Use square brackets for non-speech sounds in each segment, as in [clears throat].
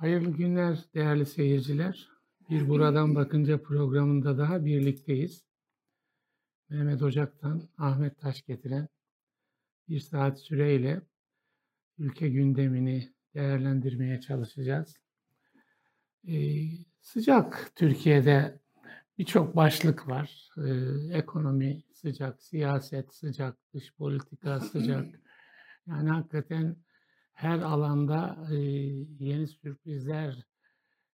Hayırlı günler değerli seyirciler. Bir Buradan Bakınca programında daha birlikteyiz. Mehmet Ocak'tan Ahmet Taş getiren bir saat süreyle ülke gündemini değerlendirmeye çalışacağız. Ee, sıcak Türkiye'de birçok başlık var. Ee, ekonomi sıcak, siyaset sıcak, dış politika sıcak. [clears throat] Yani hakikaten her alanda yeni sürprizler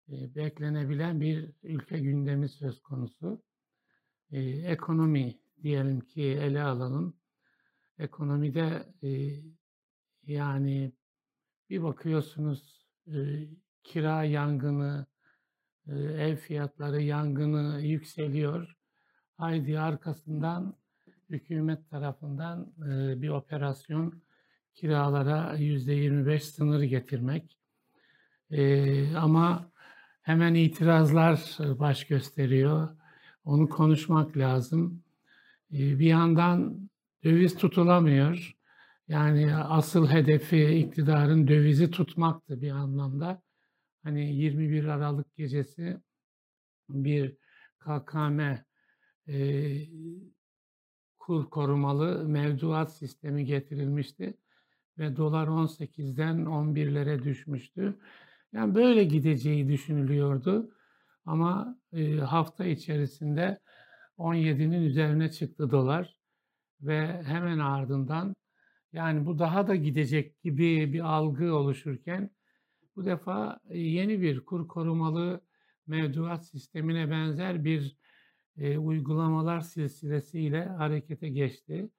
beklenebilen bir ülke gündemi söz konusu. Ekonomi diyelim ki ele alalım. Ekonomide yani bir bakıyorsunuz kira yangını, ev fiyatları yangını yükseliyor. Haydi arkasından hükümet tarafından bir operasyon kiralara yüzde 25 sınır getirmek. E, ama hemen itirazlar baş gösteriyor. Onu konuşmak lazım. E, bir yandan döviz tutulamıyor. Yani asıl hedefi iktidarın dövizi tutmaktı bir anlamda. Hani 21 Aralık gecesi bir KKM e, kur korumalı mevduat sistemi getirilmişti ve dolar 18'den 11'lere düşmüştü. Yani böyle gideceği düşünülüyordu. Ama e, hafta içerisinde 17'nin üzerine çıktı dolar ve hemen ardından yani bu daha da gidecek gibi bir algı oluşurken bu defa yeni bir kur korumalı mevduat sistemine benzer bir e, uygulamalar silsilesiyle harekete geçti.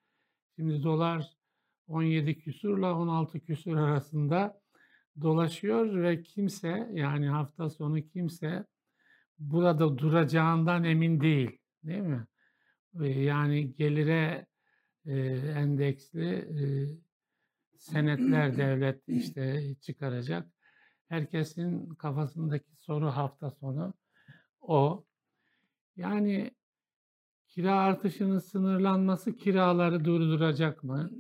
Şimdi dolar 17 küsurla 16 küsur arasında dolaşıyor ve kimse yani hafta sonu kimse burada duracağından emin değil. Değil mi? Yani gelire e, endeksli e, senetler [clears throat] devlet işte çıkaracak. Herkesin kafasındaki soru hafta sonu o. Yani kira artışının sınırlanması kiraları durduracak mı?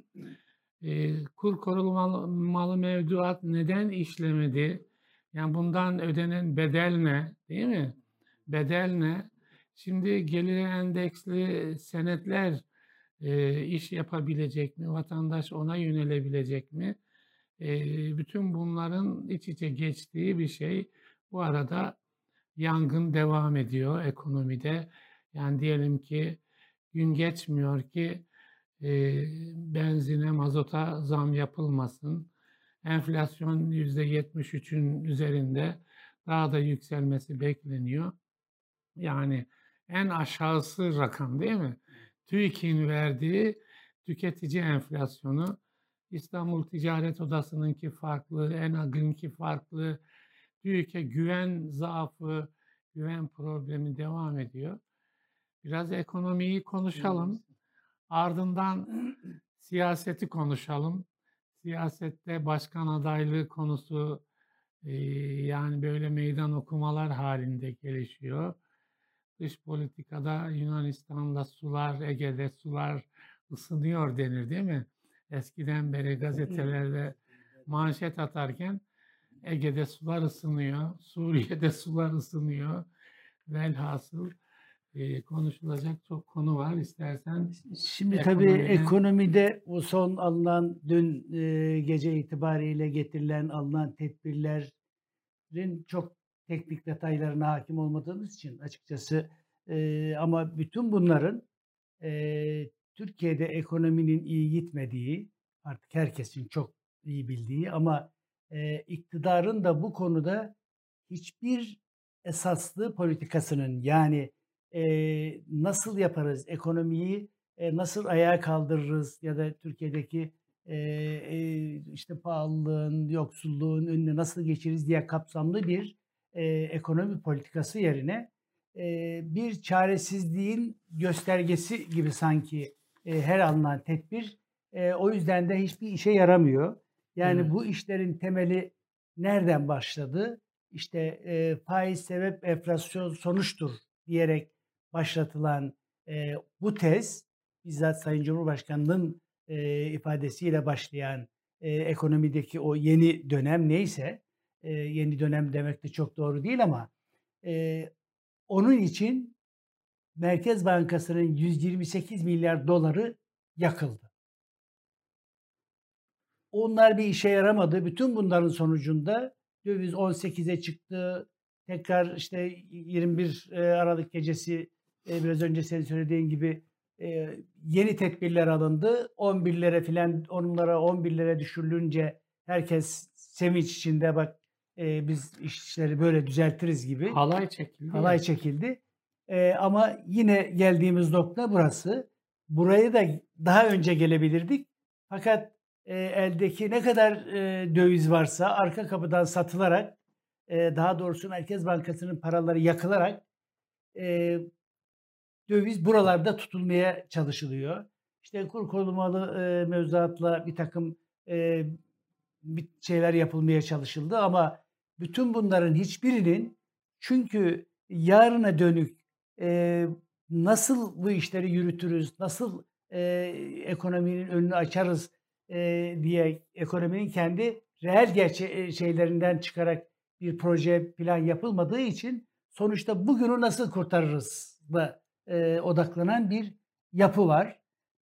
E, kur korumalı mevduat neden işlemedi? Yani bundan ödenen bedel ne? Değil mi? Bedel ne? Şimdi gelir endeksli senetler e, iş yapabilecek mi? Vatandaş ona yönelebilecek mi? E, bütün bunların iç içe geçtiği bir şey. Bu arada yangın devam ediyor ekonomide. Yani diyelim ki gün geçmiyor ki benzine, mazota zam yapılmasın. Enflasyon %73'ün üzerinde daha da yükselmesi bekleniyor. Yani en aşağısı rakam değil mi? TÜİK'in verdiği tüketici enflasyonu İstanbul Ticaret Odası'nınki farklı, ENAG'ınki farklı. TÜİK'e güven zaafı, güven problemi devam ediyor. Biraz ekonomiyi konuşalım. Ardından siyaseti konuşalım. Siyasette başkan adaylığı konusu e, yani böyle meydan okumalar halinde gelişiyor. Dış politikada Yunanistan'la sular, Ege'de sular ısınıyor denir değil mi? Eskiden beri gazetelerde manşet atarken Ege'de sular ısınıyor, Suriye'de sular ısınıyor. Velhasıl e, konuşulacak çok konu var. İstersen Şimdi tabii ekonomide bu son alınan dün e, gece itibariyle getirilen alınan tedbirlerin çok teknik detaylarına hakim olmadığımız için açıkçası e, ama bütün bunların e, Türkiye'de ekonominin iyi gitmediği artık herkesin çok iyi bildiği ama e, iktidarın da bu konuda hiçbir esaslı politikasının yani e, nasıl yaparız, ekonomiyi e, nasıl ayağa kaldırırız ya da Türkiye'deki e, e, işte pahalılığın, yoksulluğun önüne nasıl geçeriz diye kapsamlı bir e, ekonomi politikası yerine e, bir çaresizliğin göstergesi gibi sanki e, her alınan tedbir e, o yüzden de hiçbir işe yaramıyor. Yani evet. bu işlerin temeli nereden başladı? İşte e, faiz sebep enflasyon sonuçtur diyerek başlatılan e, bu tez bizzat Sayın Cumhurbaşkanı'nın e, ifadesiyle başlayan e, ekonomideki o yeni dönem neyse e, yeni dönem demek de çok doğru değil ama e, onun için Merkez Bankası'nın 128 milyar doları yakıldı. Onlar bir işe yaramadı. Bütün bunların sonucunda döviz 18'e çıktı. Tekrar işte 21 Aralık gecesi biraz önce senin söylediğin gibi yeni tedbirler alındı. 11'lere filan onlara 11'lere düşürülünce herkes sevinç içinde bak biz işleri böyle düzeltiriz gibi. Halay çekildi. Halay çekildi. E, ama yine geldiğimiz nokta burası. Burayı da daha önce gelebilirdik. Fakat e, eldeki ne kadar e, döviz varsa arka kapıdan satılarak e, daha doğrusu Merkez Bankası'nın paraları yakılarak e, döviz buralarda tutulmaya çalışılıyor. İşte kur korumalı e, mevzuatla bir takım e, bir şeyler yapılmaya çalışıldı ama bütün bunların hiçbirinin çünkü yarına dönük e, nasıl bu işleri yürütürüz, nasıl e, ekonominin önünü açarız e, diye ekonominin kendi reel gerçe şeylerinden çıkarak bir proje plan yapılmadığı için sonuçta bugünü nasıl kurtarırız da e, odaklanan bir yapı var.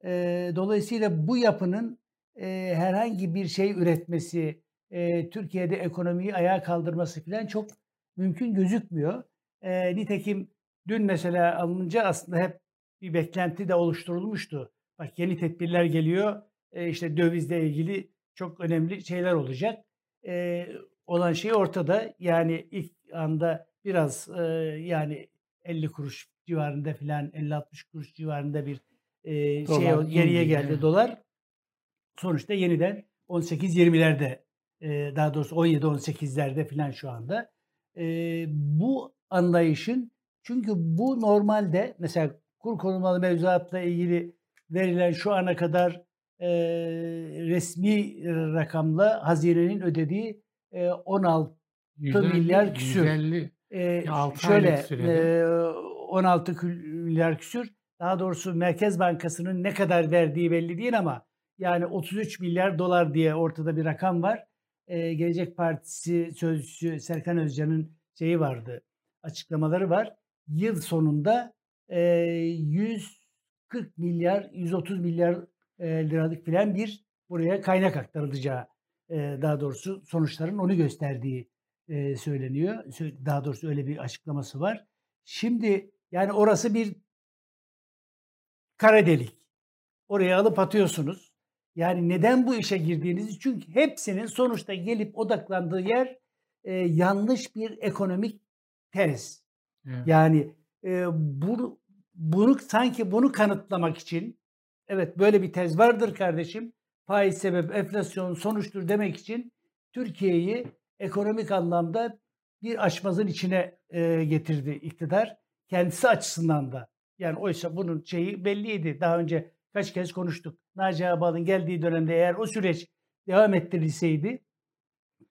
E, dolayısıyla bu yapının e, herhangi bir şey üretmesi, e, Türkiye'de ekonomiyi ayağa kaldırması falan çok mümkün gözükmüyor. E, nitekim dün mesela alınınca aslında hep bir beklenti de oluşturulmuştu. Bak yeni tedbirler geliyor, e, işte dövizle ilgili çok önemli şeyler olacak. E, olan şey ortada. Yani ilk anda biraz e, yani 50 kuruş civarında filan 50-60 kuruş civarında bir e, şey geriye geldi dolar. Sonuçta yeniden 18-20'lerde e, daha doğrusu 17-18'lerde filan şu anda. E, bu anlayışın çünkü bu normalde mesela kur korumalı mevzuatla ilgili verilen şu ana kadar e, resmi rakamla hazinenin ödediği e, 16 150, milyar küsür. 150. e, şöyle e, 16 kül- milyar küsür. Daha doğrusu Merkez Bankası'nın ne kadar verdiği belli değil ama yani 33 milyar dolar diye ortada bir rakam var. E, Gelecek Partisi sözcüsü Serkan Özcan'ın şeyi vardı, açıklamaları var. Yıl sonunda e, 140 milyar, 130 milyar e, liralık filan bir buraya kaynak aktarılacağı e, daha doğrusu sonuçların onu gösterdiği e, söyleniyor. Sö- Daha doğrusu öyle bir açıklaması var. Şimdi yani orası bir kara delik. Oraya alıp atıyorsunuz. Yani neden bu işe girdiğinizi çünkü hepsinin sonuçta gelip odaklandığı yer e, yanlış bir ekonomik tez. Evet. Yani e, bunu, bunu sanki bunu kanıtlamak için evet böyle bir tez vardır kardeşim. Faiz sebep enflasyon sonuçtur demek için Türkiye'yi ekonomik anlamda bir açmazın içine e, getirdi iktidar. Kendisi açısından da. Yani oysa bunun şeyi belliydi. Daha önce kaç kez konuştuk. Naci Ağbal'ın geldiği dönemde eğer o süreç devam ettirilseydi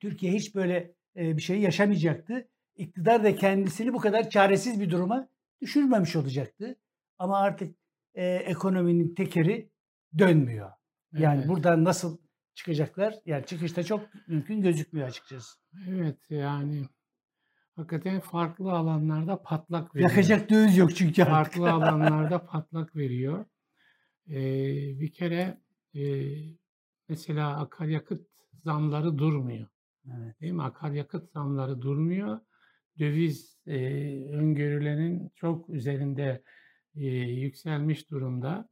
Türkiye hiç böyle e, bir şey yaşamayacaktı. İktidar da kendisini bu kadar çaresiz bir duruma düşürmemiş olacaktı. Ama artık e, ekonominin tekeri dönmüyor. Yani Evet. buradan nasıl çıkacaklar? Yani çıkışta çok mümkün gözükmüyor açıkçası. Evet yani hakikaten farklı alanlarda patlak veriyor. Yakacak döviz yok çünkü farklı [laughs] alanlarda patlak veriyor. Ee, bir kere e, mesela akaryakıt zamları durmuyor. Evet. Değil mi? Akaryakıt zamları durmuyor. Döviz e, öngörülerin çok üzerinde e, yükselmiş durumda.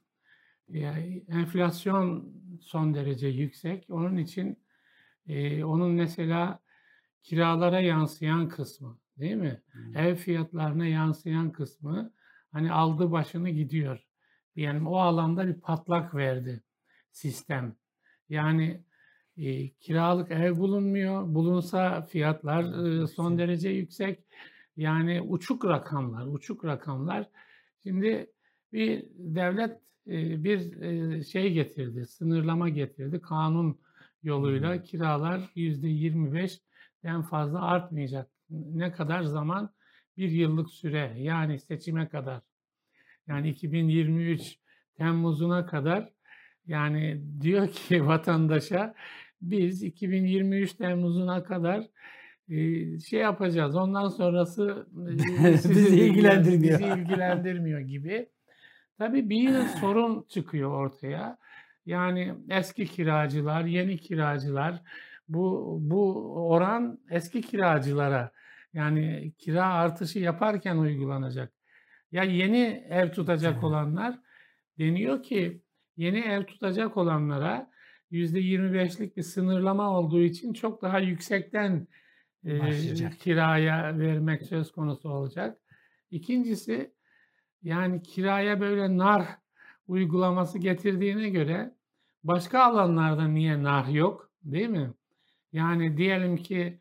Yani enflasyon son derece yüksek. Onun için e, onun mesela kiralara yansıyan kısmı değil mi? Hmm. Ev fiyatlarına yansıyan kısmı hani aldı başını gidiyor. Yani o alanda bir patlak verdi sistem. Yani e, kiralık ev bulunmuyor. Bulunsa fiyatlar e, son derece yüksek. Yani uçuk rakamlar, uçuk rakamlar. Şimdi bir devlet e, bir e, şey getirdi, sınırlama getirdi. Kanun yoluyla kiralar yüzde 25'den fazla artmayacak. Ne kadar zaman? Bir yıllık süre. Yani seçime kadar. Yani 2023 Temmuz'una kadar yani diyor ki [laughs] vatandaşa biz 2023 Temmuz'una kadar şey yapacağız. Ondan sonrası [laughs] bizi ilgilendirmiyor. Bizi ilgilendirmiyor gibi. Tabii bir sorun çıkıyor ortaya. Yani eski kiracılar, yeni kiracılar bu bu oran eski kiracılara yani kira artışı yaparken uygulanacak. Ya yeni ev tutacak olanlar deniyor ki yeni ev tutacak olanlara %25'lik bir sınırlama olduğu için çok daha yüksekten e, kiraya vermek söz konusu olacak. İkincisi yani kiraya böyle nar uygulaması getirdiğine göre başka alanlarda niye nar yok değil mi? Yani diyelim ki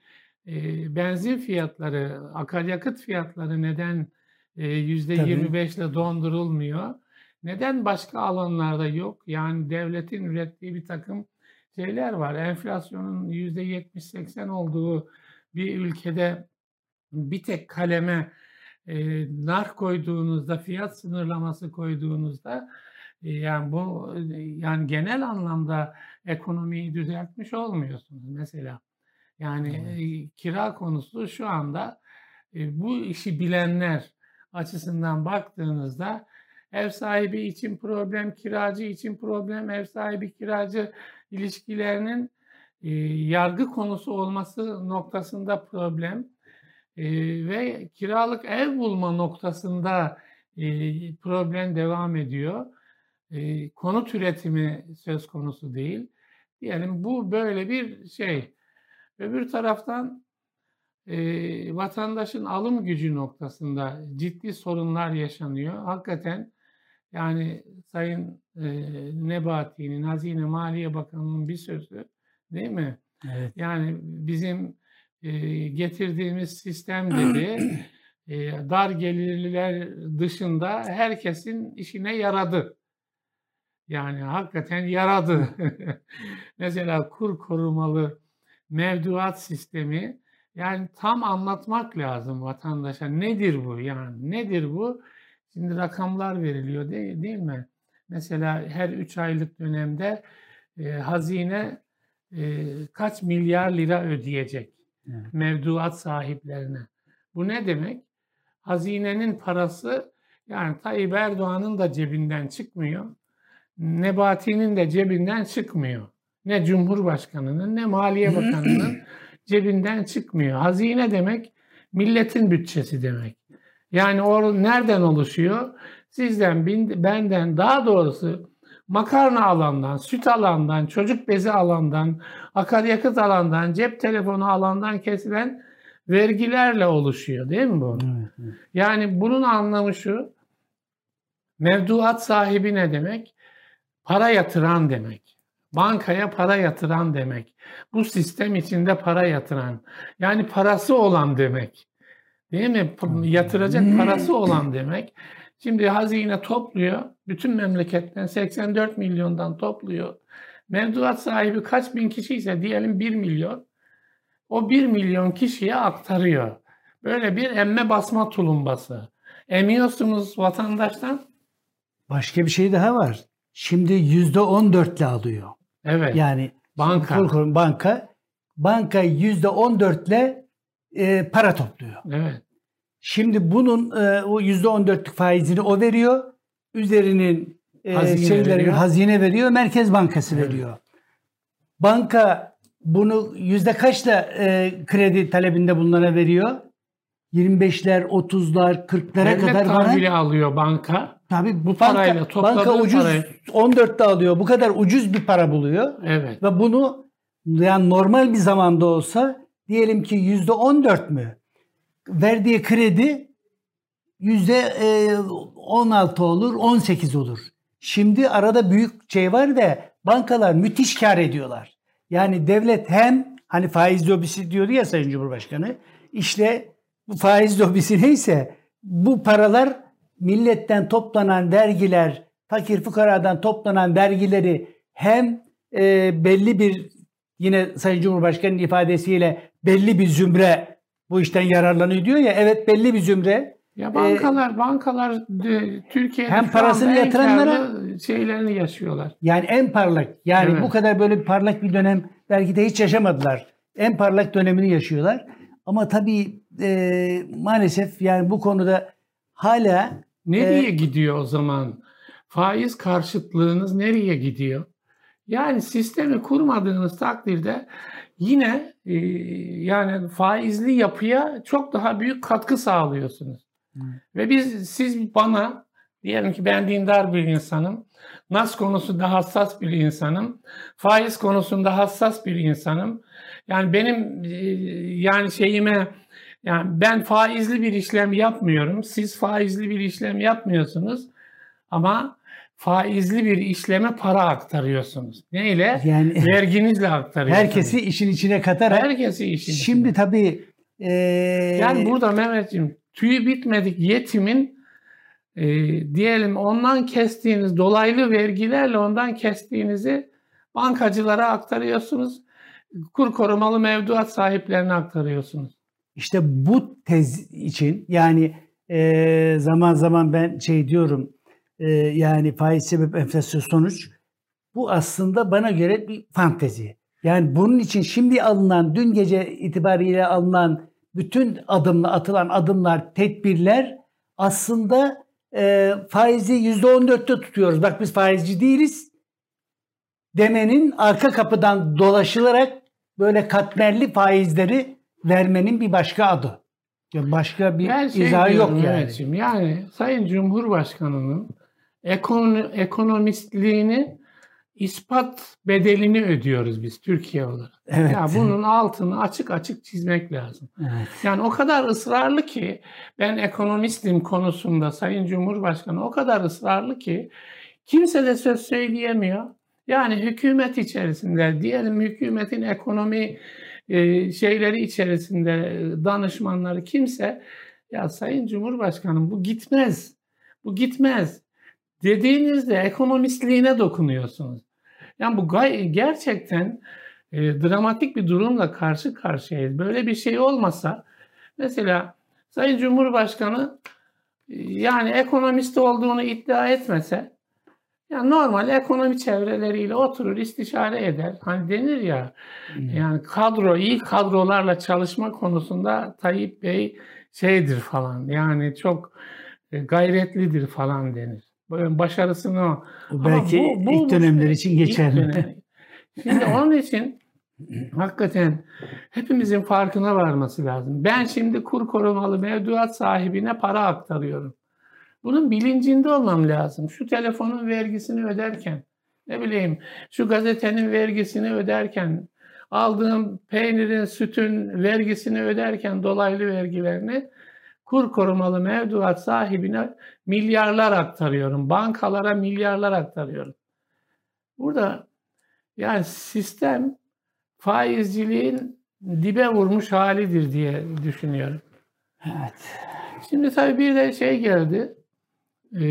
e, benzin fiyatları, akaryakıt fiyatları neden yüzde 25 ile dondurulmuyor? Neden başka alanlarda yok? Yani devletin ürettiği bir takım şeyler var. Enflasyonun yüzde 70-80 olduğu bir ülkede bir tek kaleme e, nar koyduğunuzda, fiyat sınırlaması koyduğunuzda e, yani bu yani genel anlamda ekonomiyi düzeltmiş olmuyorsunuz mesela. Yani evet. e, kira konusu şu anda e, bu işi bilenler açısından baktığınızda ev sahibi için problem, kiracı için problem, ev sahibi kiracı ilişkilerinin e, yargı konusu olması noktasında problem ve kiralık ev bulma noktasında problem devam ediyor. E, konut üretimi söz konusu değil. Diyelim bu böyle bir şey. Öbür taraftan e, vatandaşın alım gücü noktasında ciddi sorunlar yaşanıyor. Hakikaten yani Sayın e, Nebati'nin, Hazine Maliye Bakanı'nın bir sözü değil mi? Evet. Yani bizim e, getirdiğimiz sistem [clears throat] dedi e, dar gelirliler dışında herkesin işine yaradı. Yani hakikaten yaradı. [laughs] Mesela kur korumalı mevduat sistemi yani tam anlatmak lazım vatandaşa. Nedir bu yani? Nedir bu? Şimdi rakamlar veriliyor değil, değil mi? Mesela her 3 aylık dönemde e, hazine e, kaç milyar lira ödeyecek evet. mevduat sahiplerine. Bu ne demek? Hazinenin parası yani Tayyip Erdoğan'ın da cebinden çıkmıyor. Nebati'nin de cebinden çıkmıyor. Ne Cumhurbaşkanı'nın ne Maliye Bakanı'nın cebinden çıkmıyor. Hazine demek milletin bütçesi demek. Yani o nereden oluşuyor? Sizden, benden daha doğrusu makarna alandan, süt alandan, çocuk bezi alandan, akaryakıt alandan, cep telefonu alandan kesilen vergilerle oluşuyor değil mi bu? Evet, evet. Yani bunun anlamı şu, mevduat sahibi ne demek? Para yatıran demek. Bankaya para yatıran demek. Bu sistem içinde para yatıran. Yani parası olan demek. Değil mi? Yatıracak parası olan demek. Şimdi hazine topluyor. Bütün memleketten 84 milyondan topluyor. Mevduat sahibi kaç bin kişi ise diyelim 1 milyon. O 1 milyon kişiye aktarıyor. Böyle bir emme basma tulumbası. Emiyorsunuz vatandaştan. Başka bir şey daha var. Şimdi %14 ile alıyor. Evet. Yani banka. Banka banka %14 ile e, para topluyor. Evet. Şimdi bunun e, o %14'lük faizini o veriyor. Üzerinin e, hazine şeyleri veriyor. hazine veriyor. Merkez Bankası evet. veriyor. Banka bunu yüzde kaçla e, kredi talebinde bulunana veriyor? 25'ler, 30'lar, 40'lara Devlet kadar tahvili bana, alıyor banka. Tabii bu parayla banka, banka ucuz parayı. 14'te alıyor. Bu kadar ucuz bir para buluyor. Evet. Ve bunu yani normal bir zamanda olsa diyelim ki yüzde 14 mü? Verdiği kredi yüzde 16 olur, 18 olur. Şimdi arada büyük şey var da bankalar müthiş kar ediyorlar. Yani devlet hem hani faiz lobisi diyor ya Sayın Cumhurbaşkanı işte bu faiz lobisi neyse bu paralar milletten toplanan vergiler, fakir fukaradan toplanan vergileri hem e, belli bir yine Sayın Cumhurbaşkanı'nın ifadesiyle belli bir zümre bu işten yararlanıyor diyor ya. Evet belli bir zümre. Ya bankalar, ee, bankalar de, Türkiye'de hem parasını yatıranlara şeylerini yaşıyorlar. Yani en parlak. Yani evet. bu kadar böyle bir parlak bir dönem belki de hiç yaşamadılar. En parlak dönemini yaşıyorlar. Ama tabii e, maalesef yani bu konuda hala Nereye e, gidiyor o zaman? Faiz karşıtlığınız nereye gidiyor? Yani sistemi kurmadığınız takdirde yine e, yani faizli yapıya çok daha büyük katkı sağlıyorsunuz. Hmm. Ve biz siz bana diyelim ki ben dindar bir insanım. Nas konusunda hassas bir insanım. Faiz konusunda hassas bir insanım. Yani benim e, yani şeyime yani ben faizli bir işlem yapmıyorum. Siz faizli bir işlem yapmıyorsunuz. Ama faizli bir işleme para aktarıyorsunuz. Neyle? Yani [laughs] verginizle aktarıyorsunuz. Herkesi işin içine katarak. Herkesi işin Şimdi içine. tabii ee... yani burada Mehmetciğim tüyü bitmedik yetimin e, diyelim ondan kestiğiniz dolaylı vergilerle ondan kestiğinizi bankacılara aktarıyorsunuz. Kur korumalı mevduat sahiplerine aktarıyorsunuz. İşte bu tez için yani e, zaman zaman ben şey diyorum e, yani faiz sebep enflasyon sonuç bu aslında bana göre bir fantezi. Yani bunun için şimdi alınan dün gece itibariyle alınan bütün adımla atılan adımlar, tedbirler aslında e, faizi %14'te tutuyoruz. Bak biz faizci değiliz. Demenin arka kapıdan dolaşılarak böyle katmerli faizleri vermenin bir başka adı. Ya başka bir ben şey izahı yok yani. Yani Sayın Cumhurbaşkanı'nın ekon, ekonomistliğini ispat bedelini ödüyoruz biz Türkiye olarak. Evet. Ya bunun altını açık açık çizmek lazım. Evet. Yani o kadar ısrarlı ki ben ekonomistim konusunda Sayın Cumhurbaşkanı o kadar ısrarlı ki kimse de söz söyleyemiyor. Yani hükümet içerisinde diyelim hükümetin ekonomi e, şeyleri içerisinde e, danışmanları kimse ya Sayın Cumhurbaşkanım bu gitmez. Bu gitmez. Dediğinizde ekonomistliğine dokunuyorsunuz. Yani bu gerçekten e, dramatik bir durumla karşı karşıyayız. Böyle bir şey olmasa mesela Sayın Cumhurbaşkanı e, yani ekonomist olduğunu iddia etmese yani normal ekonomi çevreleriyle oturur, istişare eder. Hani denir ya, hmm. yani kadro, iyi kadrolarla çalışma konusunda Tayyip Bey şeydir falan. Yani çok e, gayretlidir falan denir. Başarısını belki bu, bu, ilk dönemler için geçerli. Şimdi [laughs] onun için hakikaten hepimizin farkına varması lazım. Ben şimdi kur korumalı mevduat sahibine para aktarıyorum. Bunun bilincinde olmam lazım. Şu telefonun vergisini öderken, ne bileyim şu gazetenin vergisini öderken, aldığım peynirin, sütün vergisini öderken dolaylı vergilerini kur korumalı mevduat sahibine milyarlar aktarıyorum. Bankalara milyarlar aktarıyorum. Burada yani sistem faizciliğin dibe vurmuş halidir diye düşünüyorum. Evet. Şimdi tabii bir de şey geldi e,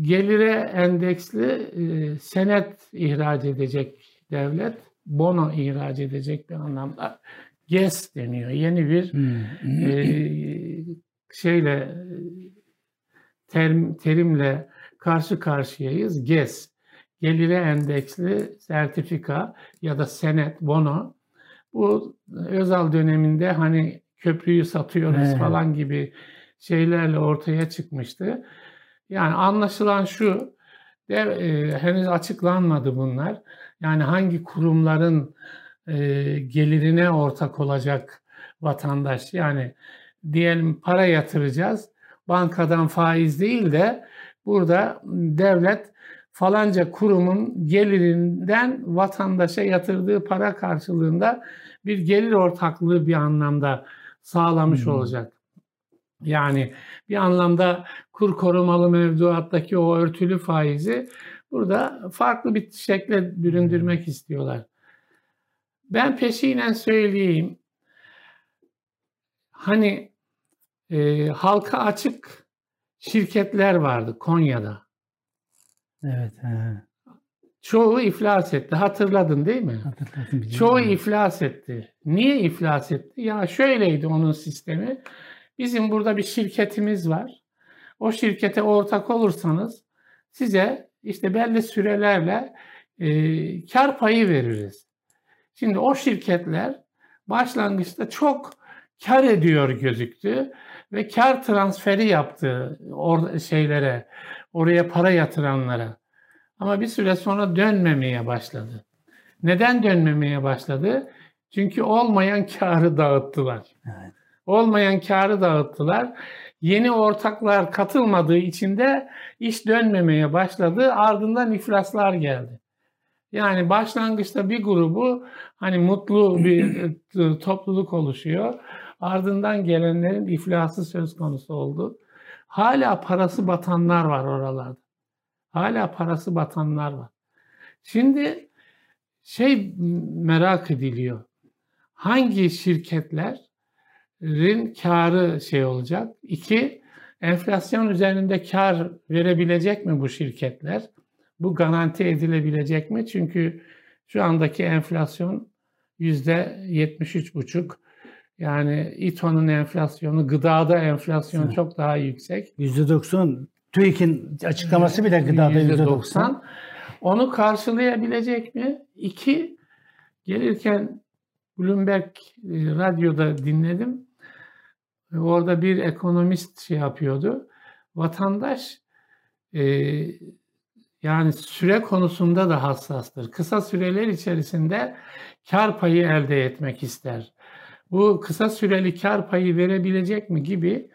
gelire endeksli e, senet ihraç edecek devlet, bono ihraç edecek bir anlamda GES deniyor. Yeni bir hmm. e, şeyle terim, terimle karşı karşıyayız. GES, gelire endeksli sertifika ya da senet, bono. Bu Özal döneminde hani köprüyü satıyoruz evet. falan gibi şeylerle ortaya çıkmıştı. Yani anlaşılan şu, de, e, henüz açıklanmadı bunlar. Yani hangi kurumların e, gelirine ortak olacak vatandaş. Yani diyelim para yatıracağız. Bankadan faiz değil de burada devlet falanca kurumun gelirinden vatandaşa yatırdığı para karşılığında bir gelir ortaklığı bir anlamda sağlamış hmm. olacak. Yani bir anlamda kur korumalı mevduattaki o örtülü faizi burada farklı bir şekle büründürmek istiyorlar. Ben peşinen söyleyeyim. Hani e, halka açık şirketler vardı Konya'da. Evet. He. Çoğu iflas etti. Hatırladın değil mi? Hatırladım. Çoğu iflas etti. Niye iflas etti? Ya şöyleydi onun sistemi. Bizim burada bir şirketimiz var. O şirkete ortak olursanız size işte belli sürelerle e, kar payı veririz. Şimdi o şirketler başlangıçta çok kar ediyor gözüktü ve kar transferi yaptı or şeylere, oraya para yatıranlara. Ama bir süre sonra dönmemeye başladı. Neden dönmemeye başladı? Çünkü olmayan karı dağıttılar. Evet. Olmayan karı dağıttılar. Yeni ortaklar katılmadığı için de iş dönmemeye başladı. Ardından iflaslar geldi. Yani başlangıçta bir grubu hani mutlu bir e, topluluk oluşuyor. Ardından gelenlerin iflası söz konusu oldu. Hala parası batanlar var oralarda. Hala parası batanlar var. Şimdi şey merak ediliyor. Hangi şirketlerin karı şey olacak? İki, enflasyon üzerinde kar verebilecek mi bu şirketler? Bu garanti edilebilecek mi? Çünkü şu andaki enflasyon yüzde yetmiş üç buçuk. Yani İTO'nun enflasyonu, gıdada enflasyon evet. çok daha yüksek. Yüzde doksan. TÜİK'in açıklaması bile gıdada yüzde doksan. Onu karşılayabilecek mi? İki, gelirken Bloomberg e, radyoda dinledim. Orada bir ekonomist şey yapıyordu. Vatandaş e, yani süre konusunda da hassastır. Kısa süreler içerisinde kar payı elde etmek ister. Bu kısa süreli kar payı verebilecek mi gibi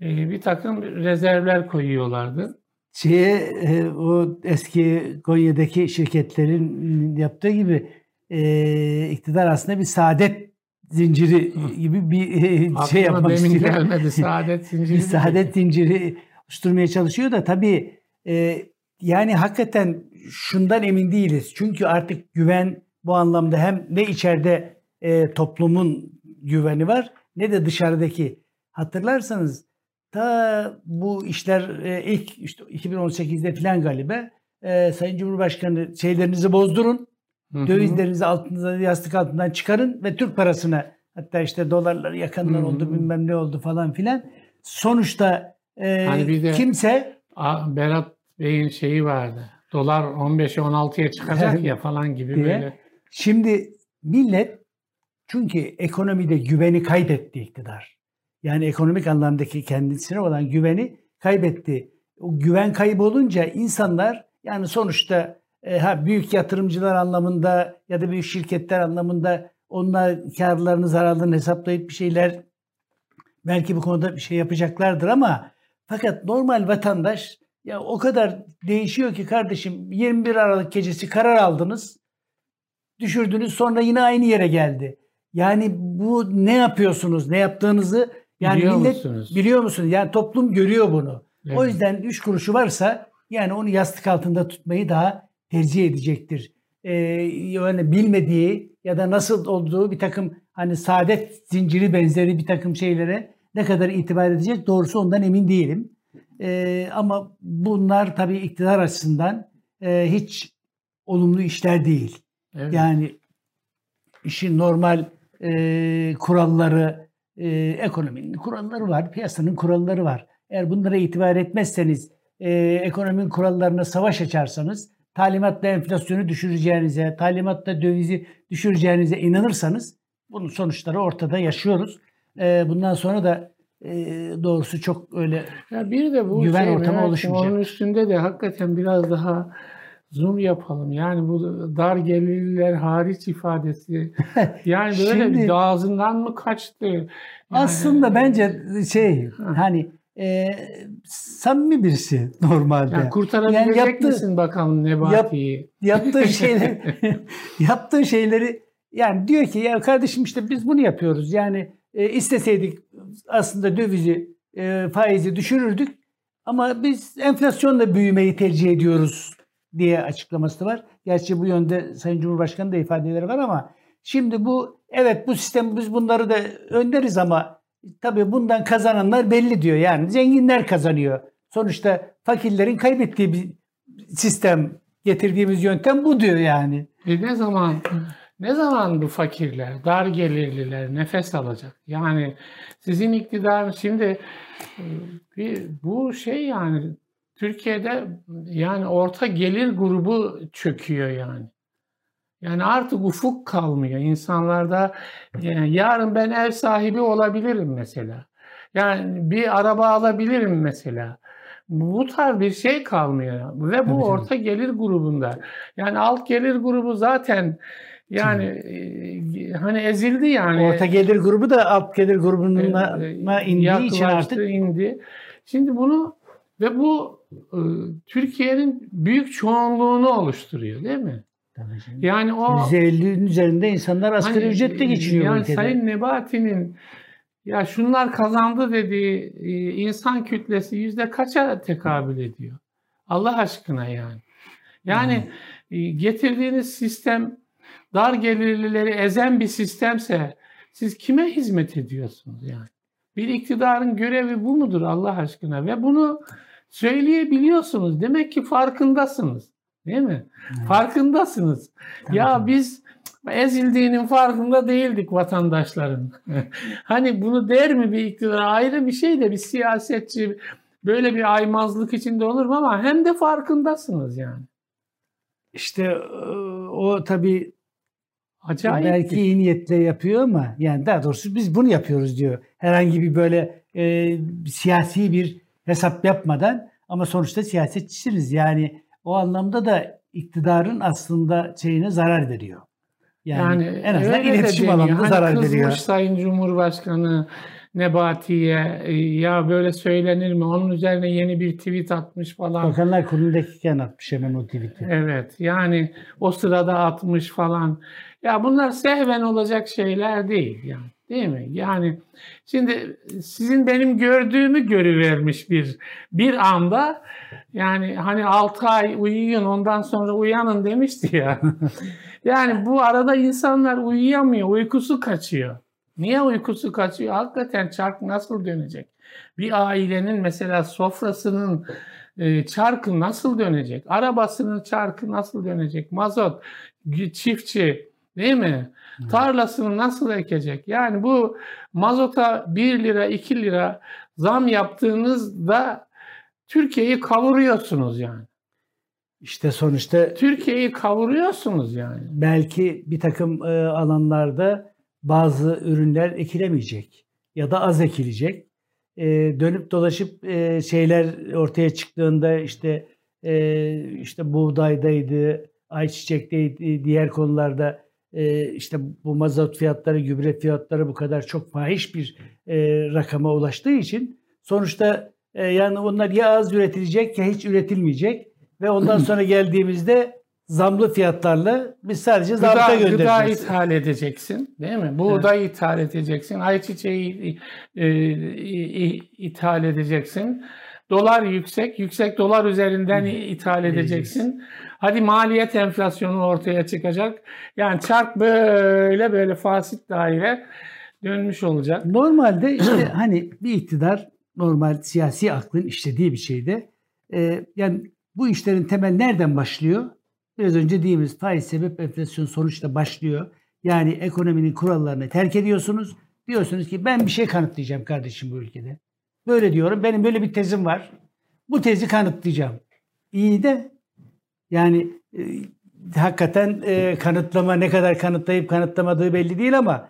e, bir takım rezervler koyuyorlardı. Şeye, e, o eski Konya'daki şirketlerin yaptığı gibi e, iktidar aslında bir saadet zinciri gibi bir [laughs] şey yapmak istiyor. gelmedi [laughs] saadet zinciri. bir saadet zinciri oluşturmaya çalışıyor da tabii e, yani hakikaten şundan emin değiliz. Çünkü artık güven bu anlamda hem ne içeride e, toplumun güveni var ne de dışarıdaki. Hatırlarsanız ta bu işler e, ilk işte 2018'de filan galiba e, Sayın Cumhurbaşkanı şeylerinizi bozdurun. Hı-hı. Dövizlerinizi altında yastık altından çıkarın ve Türk parasına hatta işte dolarları yakanlar Hı-hı. oldu bilmem ne oldu falan filan. Sonuçta e, hani bir de kimse Berat Bey'in şeyi vardı. Dolar 15'e 16'ya çıkacak ya [laughs] falan gibi diye. böyle. Şimdi millet çünkü ekonomide güveni kaybetti iktidar. Yani ekonomik anlamdaki kendisine olan güveni kaybetti. O güven kaybolunca insanlar yani sonuçta e, ha büyük yatırımcılar anlamında ya da büyük şirketler anlamında onlar karlarını zararlarını hesaplayıp bir şeyler belki bu konuda bir şey yapacaklardır ama fakat normal vatandaş ya o kadar değişiyor ki kardeşim 21 Aralık gecesi karar aldınız. Düşürdünüz sonra yine aynı yere geldi. Yani bu ne yapıyorsunuz? Ne yaptığınızı yani biliyor millet musunuz? biliyor musunuz? Yani toplum görüyor bunu. Evet. O yüzden üç kuruşu varsa yani onu yastık altında tutmayı daha tercih edecektir. Ee, yani bilmediği ya da nasıl olduğu bir takım hani saadet zinciri benzeri bir takım şeylere ne kadar itibar edecek doğrusu ondan emin değilim. Ee, ama bunlar tabii iktidar açısından e, hiç olumlu işler değil. Evet. Yani işin normal e, kuralları, e, ekonominin kuralları var, piyasanın kuralları var. Eğer bunlara itibar etmezseniz, e, ekonominin kurallarına savaş açarsanız, talimatla enflasyonu düşüreceğinize, talimatla dövizi düşüreceğinize inanırsanız, bunun sonuçları ortada yaşıyoruz. E, bundan sonra da e, doğrusu çok öyle ya bir de bu güven şey, ortamı oluşmayacak. Onun üstünde de hakikaten biraz daha zoom yapalım. Yani bu dar gelirliler hariç ifadesi. [laughs] Yani böyle Şimdi, bir ağzından mı kaçtı? Yani, aslında bence şey hani e, samimi birisi [laughs] normalde. Yani kurtarabilecek yani yaptığı, misin bakalım Nebati'yi? Yap, yaptığı [laughs] şeyleri [laughs] yaptığı şeyleri yani diyor ki ya kardeşim işte biz bunu yapıyoruz. Yani e, isteseydik aslında dövizi e, faizi düşürürdük ama biz enflasyonla büyümeyi tercih ediyoruz diye açıklaması var. Gerçi bu yönde Sayın Cumhurbaşkanı da ifadeleri var ama şimdi bu evet bu sistem biz bunları da önderiz ama tabii bundan kazananlar belli diyor. Yani zenginler kazanıyor. Sonuçta fakirlerin kaybettiği bir sistem getirdiğimiz yöntem bu diyor yani. E ne zaman ne zaman bu fakirler, dar gelirliler nefes alacak? Yani sizin iktidar şimdi e, bir, bu şey yani Türkiye'de yani orta gelir grubu çöküyor yani. Yani artık ufuk kalmıyor insanlarda. Yani yarın ben ev sahibi olabilirim mesela. Yani bir araba alabilirim mesela. Bu tarz bir şey kalmıyor ve bu orta gelir grubunda. Yani alt gelir grubu zaten yani e, hani ezildi yani. Orta gelir grubu da alt gelir E, grubuna e, indiği için artık indi. Şimdi bunu ve bu e, Türkiye'nin büyük çoğunluğunu oluşturuyor değil mi? Tabii. Yani o %50'nin üzerinde insanlar asgari Hani, ücretle geçiniyor yani ülkede. Sayın Nebati'nin ya şunlar kazandı dediği e, insan kütlesi yüzde kaça tekabül ediyor? Allah aşkına yani. Yani e, getirdiğiniz sistem dar gelirlileri ezen bir sistemse siz kime hizmet ediyorsunuz yani? Bir iktidarın görevi bu mudur Allah aşkına? Ve bunu söyleyebiliyorsunuz. Demek ki farkındasınız. Değil mi? Evet. Farkındasınız. Tabii, ya biz ezildiğinin farkında değildik vatandaşların. [laughs] hani bunu der mi bir iktidar ayrı bir şey de bir siyasetçi böyle bir aymazlık içinde olur mu ama hem de farkındasınız yani. İşte e, o tabii Acayip. belki iyi niyetle yapıyor ama yani daha doğrusu biz bunu yapıyoruz diyor. Herhangi bir böyle e, siyasi bir hesap yapmadan ama sonuçta siyasetçisiniz. Yani o anlamda da iktidarın aslında şeyine zarar veriyor. Yani, en azından iletişim alanında Hani zarar kızmış veriyor. Sayın Cumhurbaşkanı Nebati'ye e, ya böyle söylenir mi? Onun üzerine yeni bir tweet atmış falan. Bakanlar Kurulu'ndakiyken atmış hemen o tweet'i. Evet yani o sırada atmış falan. Ya bunlar sehven olacak şeyler değil yani. Değil mi? Yani şimdi sizin benim gördüğümü görüvermiş bir bir anda yani hani 6 ay uyuyun ondan sonra uyanın demişti ya. [laughs] yani bu arada insanlar uyuyamıyor, uykusu kaçıyor. Niye uykusu kaçıyor? Hakikaten çark nasıl dönecek? Bir ailenin mesela sofrasının e, çarkı nasıl dönecek? Arabasının çarkı nasıl dönecek? Mazot, çiftçi değil mi? Evet. Tarlasını nasıl ekecek? Yani bu mazota 1 lira 2 lira zam yaptığınızda Türkiye'yi kavuruyorsunuz yani. İşte sonuçta Türkiye'yi kavuruyorsunuz yani. belki bir takım e, alanlarda bazı ürünler ekilemeyecek ya da az ekilecek. E, dönüp dolaşıp e, şeyler ortaya çıktığında işte e, işte buğdaydaydı, ayçiçekteydi, diğer konularda e, işte bu mazot fiyatları, gübre fiyatları bu kadar çok fahiş bir e, rakama ulaştığı için sonuçta e, yani onlar ya az üretilecek ya hiç üretilmeyecek ve ondan [clears throat] sonra geldiğimizde zamlı fiyatlarla biz sadece zabıta Gıda, gıda göndereceğiz. ithal edeceksin değil mi? Buğday ithal edeceksin. Ayçiçeği e, e, ithal edeceksin. Dolar yüksek. Yüksek dolar üzerinden ithal edeceksin. Hadi maliyet enflasyonu ortaya çıkacak. Yani çark böyle böyle fasit daire dönmüş olacak. Normalde işte [clears throat] hani bir iktidar normal siyasi aklın işlediği bir şeyde e, yani bu işlerin temel nereden başlıyor? Biraz önce dediğimiz faiz sebep enflasyon sonuçta başlıyor. Yani ekonominin kurallarını terk ediyorsunuz. Diyorsunuz ki ben bir şey kanıtlayacağım kardeşim bu ülkede. Böyle diyorum. Benim böyle bir tezim var. Bu tezi kanıtlayacağım. İyi de yani e, hakikaten e, kanıtlama ne kadar kanıtlayıp kanıtlamadığı belli değil ama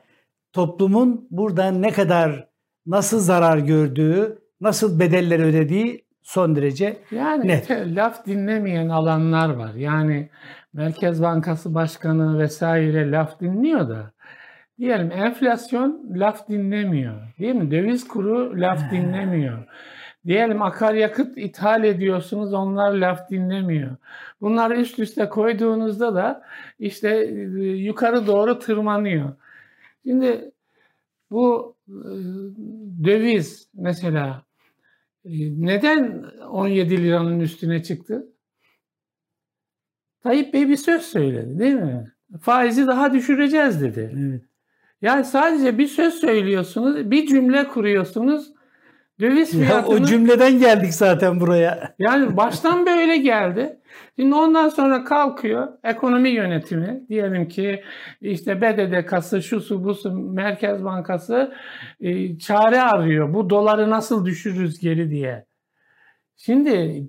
toplumun buradan ne kadar nasıl zarar gördüğü, nasıl bedeller ödediği son derece Yani Net. te- laf dinlemeyen alanlar var. Yani Merkez Bankası Başkanı vesaire laf dinliyor da diyelim enflasyon laf dinlemiyor. Değil mi? Döviz kuru laf dinlemiyor. Diyelim akaryakıt ithal ediyorsunuz onlar laf dinlemiyor. Bunları üst üste koyduğunuzda da işte e, yukarı doğru tırmanıyor. Şimdi bu e, döviz mesela e, neden 17 liranın üstüne çıktı? Tayyip Bey bir söz söyledi değil mi? Faizi daha düşüreceğiz dedi. evet. Yani sadece bir söz söylüyorsunuz, bir cümle kuruyorsunuz. Döviz Ya fiyatını... o cümleden geldik zaten buraya. Yani baştan böyle geldi. Şimdi ondan sonra kalkıyor ekonomi yönetimi. Diyelim ki işte BDDK'sı, şusu busu, Merkez Bankası e, çare arıyor. Bu doları nasıl düşürürüz geri diye. Şimdi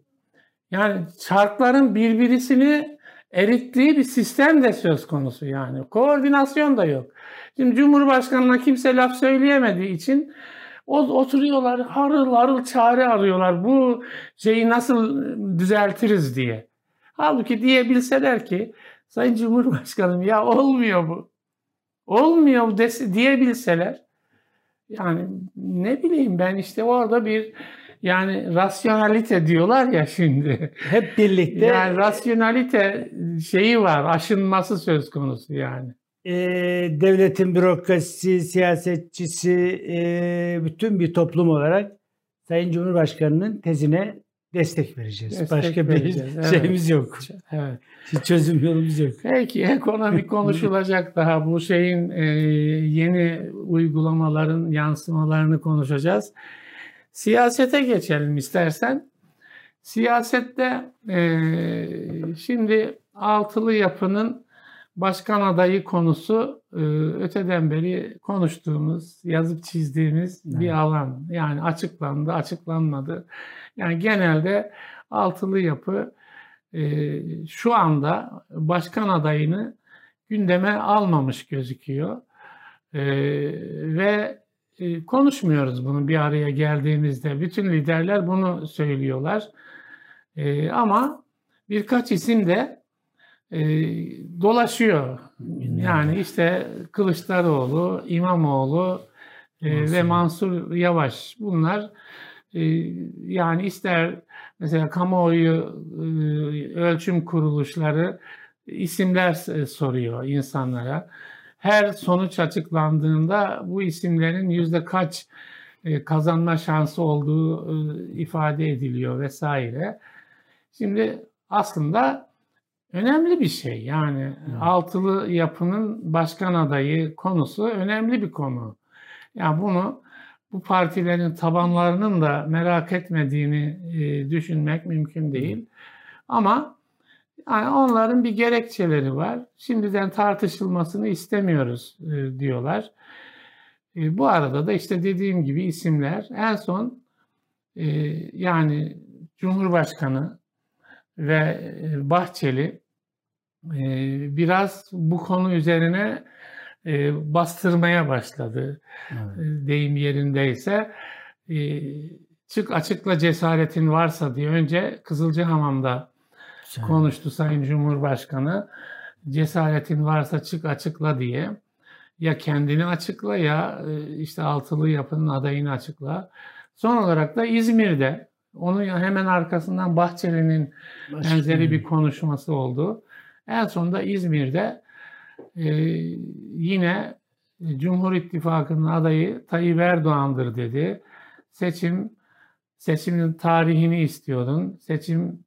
yani çarkların birbirisini erittiği bir sistem de söz konusu yani. Koordinasyon da yok. Şimdi Cumhurbaşkanı'na kimse laf söyleyemediği için oturuyorlar harıl harıl çare arıyorlar. Bu şeyi nasıl düzeltiriz diye. Halbuki diyebilseler ki Sayın Cumhurbaşkanım ya olmuyor bu. Olmuyor dese, diyebilseler yani ne bileyim ben işte orada bir yani rasyonalite diyorlar ya şimdi. Hep birlikte. Yani rasyonalite şeyi var, aşınması söz konusu yani. E, devletin bürokrasisi, siyasetçisi, e, bütün bir toplum olarak Sayın Cumhurbaşkanı'nın tezine destek vereceğiz. Destek Başka vereceğiz, bir [laughs] evet. şeyimiz yok. Evet. Hiç çözüm yolumuz yok. Peki ekonomi konuşulacak daha bu şeyin e, yeni uygulamaların yansımalarını konuşacağız. Siyasete geçelim istersen. Siyasette e, şimdi altılı yapının başkan adayı konusu e, öteden beri konuştuğumuz, yazıp çizdiğimiz bir Evet. alan. Yani açıklandı, açıklanmadı. Yani genelde altılı yapı e, şu anda başkan adayını gündeme almamış gözüküyor. E, ve konuşmuyoruz bunu bir araya geldiğimizde. Bütün liderler bunu söylüyorlar. Ama birkaç isim de e, dolaşıyor. Yani işte Kılıçdaroğlu, İmamoğlu e, ve Mansur. Yavaş bunlar e, yani ister mesela kamuoyu e, ölçüm kuruluşları isimler soruyor insanlara. Her sonuç açıklandığında bu isimlerin yüzde kaç e, kazanma şansı olduğu e, ifade ediliyor vesaire. Şimdi aslında önemli bir şey. Yani Evet. altılı yapının başkan adayı konusu önemli bir konu. Yani bunu bu partilerin tabanlarının da merak etmediğini e, düşünmek mümkün değil. Ama yani onların bir gerekçeleri var. Şimdiden tartışılmasını istemiyoruz e, diyorlar. E, bu arada da işte dediğim gibi isimler en son e, yani Cumhurbaşkanı ve e, Bahçeli biraz bu konu üzerine bastırmaya başladı. Evet. Deyim yerindeyse çık açıkla cesaretin varsa diye önce Kızılcahamam'da Güzel. konuştu Sayın Cumhurbaşkanı. Cesaretin varsa çık açıkla diye. Ya kendini açıkla ya işte altılı yapının adayını açıkla. Son olarak da İzmir'de onun hemen arkasından Bahçeli'nin Başka- benzeri bir konuşması oldu. En sonunda İzmir'de e, yine Cumhur İttifakı'nın adayı Tayyip Erdoğan'dır dedi. Seçim seçimin tarihini istiyordun. Seçim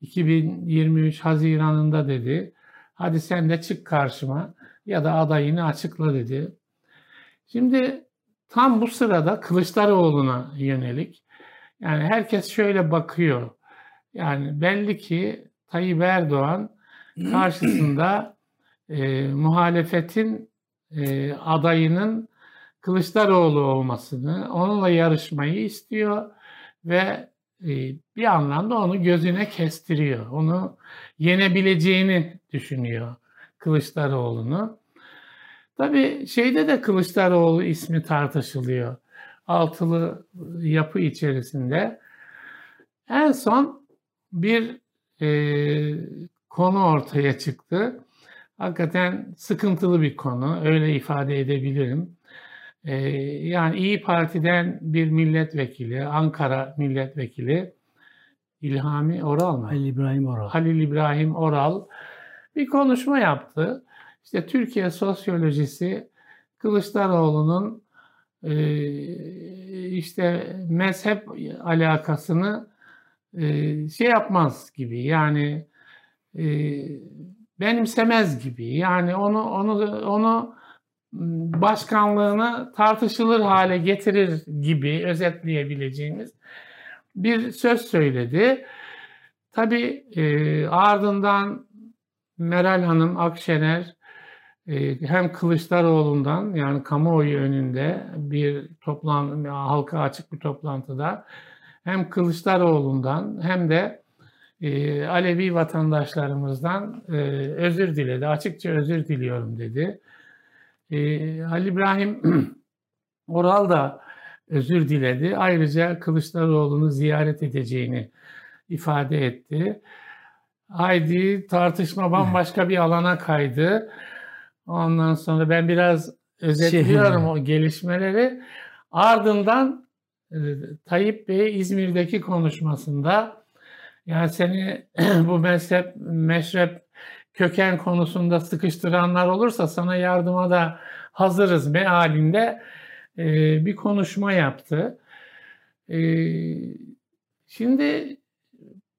2023 Haziran'ında dedi. Hadi sen de çık karşıma ya da adayını açıkla dedi. Şimdi tam bu sırada Kılıçdaroğlu'na yönelik yani herkes şöyle bakıyor. Yani belli ki Tayyip Erdoğan karşısında e, muhalefetin e, adayının Kılıçdaroğlu olmasını, onunla yarışmayı istiyor ve e, bir anlamda onu gözüne kestiriyor. Onu yenebileceğini düşünüyor Kılıçdaroğlu'nu. Tabii şeyde de Kılıçdaroğlu ismi tartışılıyor. Altılı yapı içerisinde. En son bir e, konu ortaya çıktı. Hakikaten sıkıntılı bir konu, öyle ifade edebilirim. Ee, yani İyi Parti'den bir milletvekili, Ankara milletvekili İlhami Oral mı? Halil İbrahim Oral. Halil İbrahim Oral bir konuşma yaptı. İşte Türkiye sosyolojisi Kılıçdaroğlu'nun e, işte mezhep alakasını e, şey yapmaz gibi yani e, benimsemez gibi yani onu onu onu başkanlığını tartışılır hale getirir gibi özetleyebileceğimiz bir söz söyledi. Tabii e, ardından Meral Hanım Akşener e, hem Kılıçdaroğlu'ndan yani kamuoyu önünde bir toplantı, halka açık bir toplantıda hem Kılıçdaroğlu'ndan hem de e, Alevi vatandaşlarımızdan e, özür diledi. Açıkça özür diliyorum dedi. E, Ali İbrahim [clears throat] Oral da özür diledi. Ayrıca Kılıçdaroğlu'nu ziyaret edeceğini ifade etti. Haydi tartışma bambaşka bir alana kaydı. Ondan sonra ben biraz özetliyorum o gelişmeleri. Ardından e, Tayyip Bey İzmir'deki konuşmasında yani seni [clears throat] bu mezhep, meşrep köken konusunda sıkıştıranlar olursa sana yardıma da hazırız mealinde e, bir konuşma yaptı. E, şimdi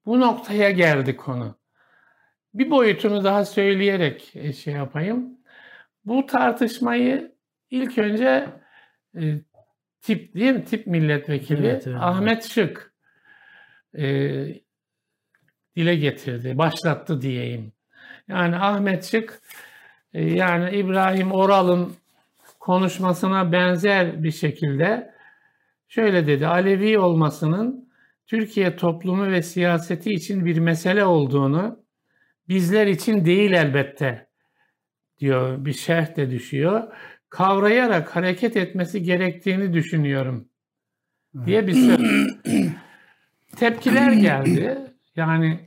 bu noktaya geldi konu. Bir boyutunu daha söyleyerek e, şey yapayım. Bu tartışmayı ilk önce e, tip değil mi? Tip milletvekili evet, evet. Ahmet Şık e, dile getirdi, başlattı diyeyim. Yani Ahmet Şık e, yani İbrahim Oral'ın konuşmasına benzer bir şekilde şöyle dedi. Alevi olmasının Türkiye toplumu ve siyaseti için bir mesele olduğunu bizler için değil elbette diyor bir şerh de düşüyor. Kavrayarak hareket etmesi gerektiğini düşünüyorum diye bir söz. [clears throat] Tepkiler geldi. Yani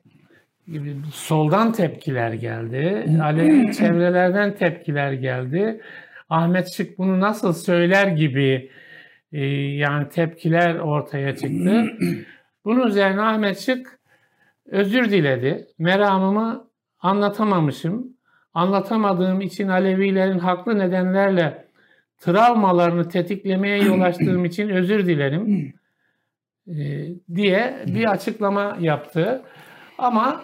soldan tepkiler geldi. Alevi [clears throat] çevrelerden tepkiler geldi. Ahmet Şık bunu nasıl söyler gibi e, yani tepkiler ortaya çıktı. [clears throat] Bunun üzerine Ahmet Şık özür diledi. Meramımı anlatamamışım. Anlatamadığım için Alevilerin haklı nedenlerle travmalarını tetiklemeye yol [clears throat] açtığım için özür dilerim diye bir açıklama yaptı. Ama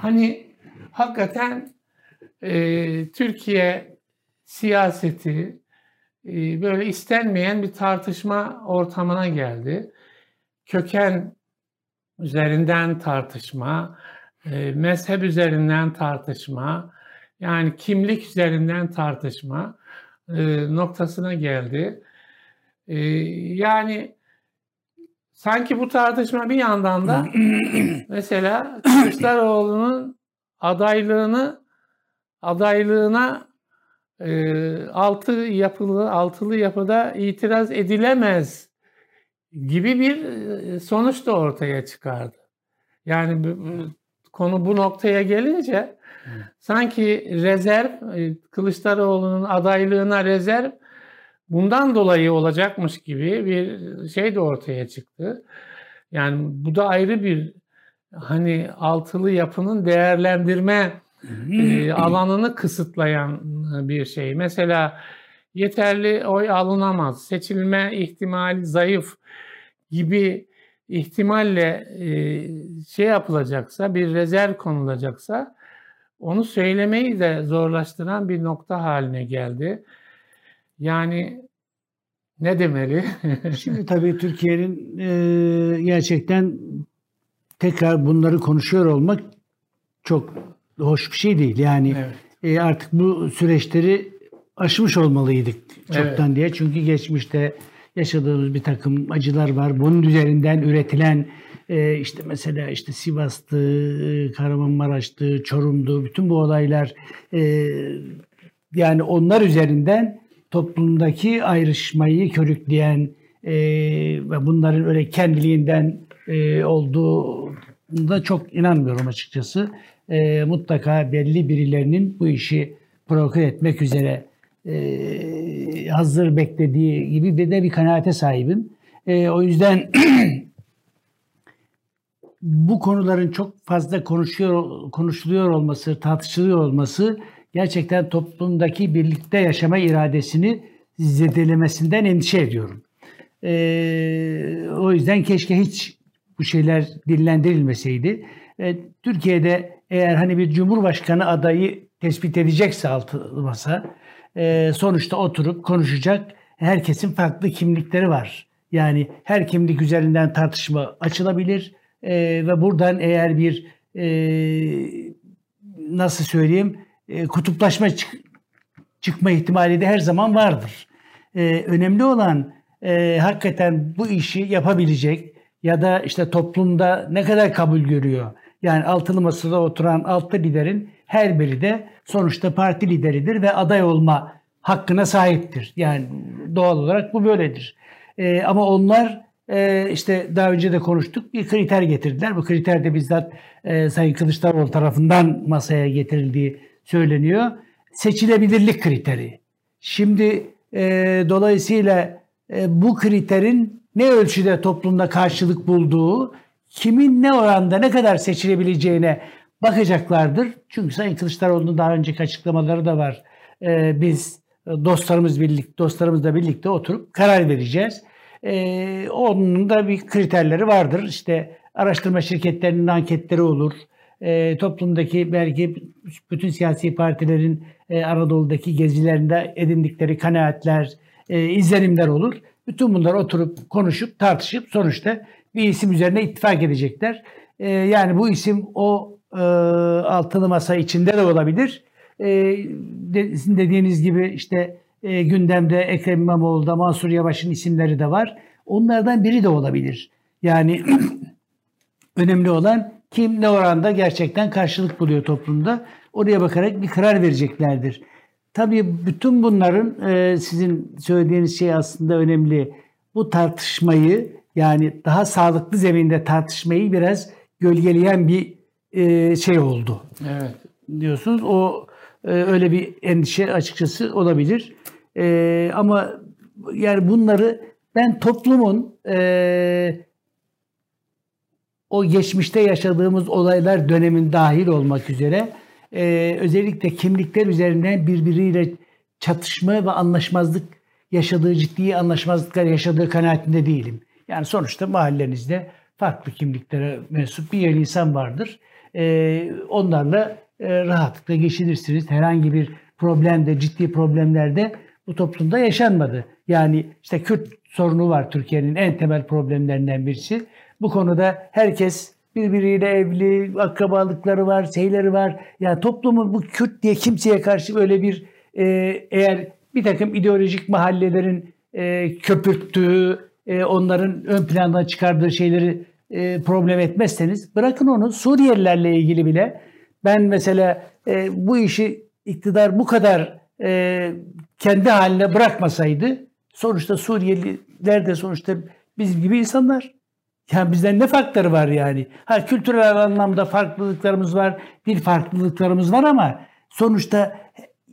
hani hakikaten e, Türkiye siyaseti e, böyle istenmeyen bir tartışma ortamına geldi. Köken üzerinden tartışma, e, mezhep üzerinden tartışma, yani kimlik üzerinden tartışma e, noktasına geldi. E, yani sanki bu tartışma bir yandan da [clears throat] mesela Kılıçdaroğlu'nun adaylığını adaylığına e, altı yapılı altılı yapıda itiraz edilemez gibi bir e, sonuç da ortaya çıkardı. Yani konu bu noktaya gelince sanki rezerv e, Kılıçdaroğlu'nun adaylığına rezerv bundan dolayı olacakmış gibi bir şey de ortaya çıktı. Yani bu da ayrı bir hani altılı yapının değerlendirme e, alanını kısıtlayan bir şey. Mesela yeterli oy alınamaz, seçilme ihtimali zayıf gibi ihtimalle e, şey yapılacaksa, bir rezerv konulacaksa onu söylemeyi de zorlaştıran bir nokta haline geldi. Yani ne demeli? Şimdi [laughs] tabii Türkiye'nin e, gerçekten tekrar bunları konuşuyor olmak çok hoş bir şey değil. Yani evet. e, artık bu süreçleri aşmış olmalıydık çoktan evet. diye. Çünkü geçmişte yaşadığımız bir takım acılar var. Bunun üzerinden üretilen e, işte mesela işte Sivas'tı, e, Kahramanmaraş'tı, Çorum'du bütün bu olaylar e, yani onlar üzerinden toplumdaki ayrışmayı körükleyen e, ve bunların öyle kendiliğinden e, olduğu da çok inanmıyorum açıkçası. E, mutlaka belli birilerinin bu işi provoke etmek üzere e, hazır beklediği gibi bir de bir kanaate sahibim. E, o yüzden [clears throat] bu konuların çok fazla konuşuyor konuşuluyor olması, tartışılıyor olması gerçekten toplumdaki birlikte yaşama iradesini zedelemesinden endişe ediyorum. Ee, o yüzden keşke hiç bu şeyler dillendirilmeseydi. Ee, Türkiye'de eğer hani bir cumhurbaşkanı adayı tespit edecekse altı masa e, sonuçta oturup konuşacak herkesin farklı kimlikleri var. Yani her kimlik üzerinden tartışma açılabilir e, ve buradan eğer bir e, nasıl söyleyeyim e, kutuplaşma çık, çıkma ihtimali de her zaman vardır. E, önemli olan e, hakikaten bu işi yapabilecek ya da işte toplumda ne kadar kabul görüyor Yani altılı masada oturan altı liderin her biri de sonuçta parti lideridir ve aday olma hakkına sahiptir. Yani doğal olarak bu böyledir. E, ama onlar e, işte daha önce de konuştuk bir kriter getirdiler. Bu kriter de bizzat e, Sayın Kılıçdaroğlu tarafından masaya getirildiği söyleniyor. Seçilebilirlik kriteri. Şimdi e, dolayısıyla e, bu kriterin ne ölçüde toplumda karşılık bulduğu, kimin ne oranda ne kadar seçilebileceğine bakacaklardır. Çünkü Sayın Kılıçdaroğlu'nun daha önceki açıklamaları da var. E, biz dostlarımız birlikte, dostlarımızla birlikte oturup karar vereceğiz. E, onun da bir kriterleri vardır. İşte araştırma şirketlerinin anketleri olur. E, toplumdaki belki bütün siyasi partilerin e, Anadolu'daki gezilerinde edindikleri kanaatler, e, izlenimler olur. Bütün bunlar oturup konuşup tartışıp sonuçta bir isim üzerine ittifak edecekler. E, yani bu isim o e, altılı masa içinde de olabilir. E, sizin dediğiniz gibi işte e, gündemde Ekrem İmamoğlu'da Mansur Yavaş'ın isimleri de var. Onlardan biri de olabilir. Yani [clears throat] önemli olan kim ne oranda gerçekten karşılık buluyor toplumda. Oraya bakarak bir karar vereceklerdir. Tabii bütün bunların e, sizin söylediğiniz şey aslında önemli. Bu tartışmayı yani daha sağlıklı zeminde tartışmayı biraz gölgeleyen bir e, şey oldu. Evet. Diyorsunuz. O e, öyle bir endişe açıkçası olabilir. Ama yani bunları ben toplumun o geçmişte yaşadığımız olaylar dönemin dahil olmak üzere e, özellikle kimlikler üzerinden birbiriyle çatışma ve anlaşmazlık yaşadığı ciddi anlaşmazlıklar yaşadığı kanaatinde değilim. Yani sonuçta mahallenizde farklı kimliklere mensup bir yer insan vardır. E, onlarla e, rahatlıkla geçinirsiniz. Herhangi bir problemde, ciddi problemlerde bu toplumda yaşanmadı. Yani işte Kürt sorunu var Türkiye'nin en temel problemlerinden birisi. Bu konuda herkes birbiriyle evli, akrabalıkları var, şeyleri var. Yani toplumun bu Kürt diye kimseye karşı böyle bir e, eğer bir takım ideolojik mahallelerin e, köpürttüğü, e, onların ön planda çıkardığı şeyleri e, problem etmezseniz bırakın onu Suriyelilerle ilgili bile ben mesela e, bu işi iktidar bu kadar e, kendi haline bırakmasaydı sonuçta Suriyeliler de sonuçta bizim gibi insanlar. Yani bizden ne farkları var yani? Ha kültürel anlamda farklılıklarımız var, dil farklılıklarımız var ama sonuçta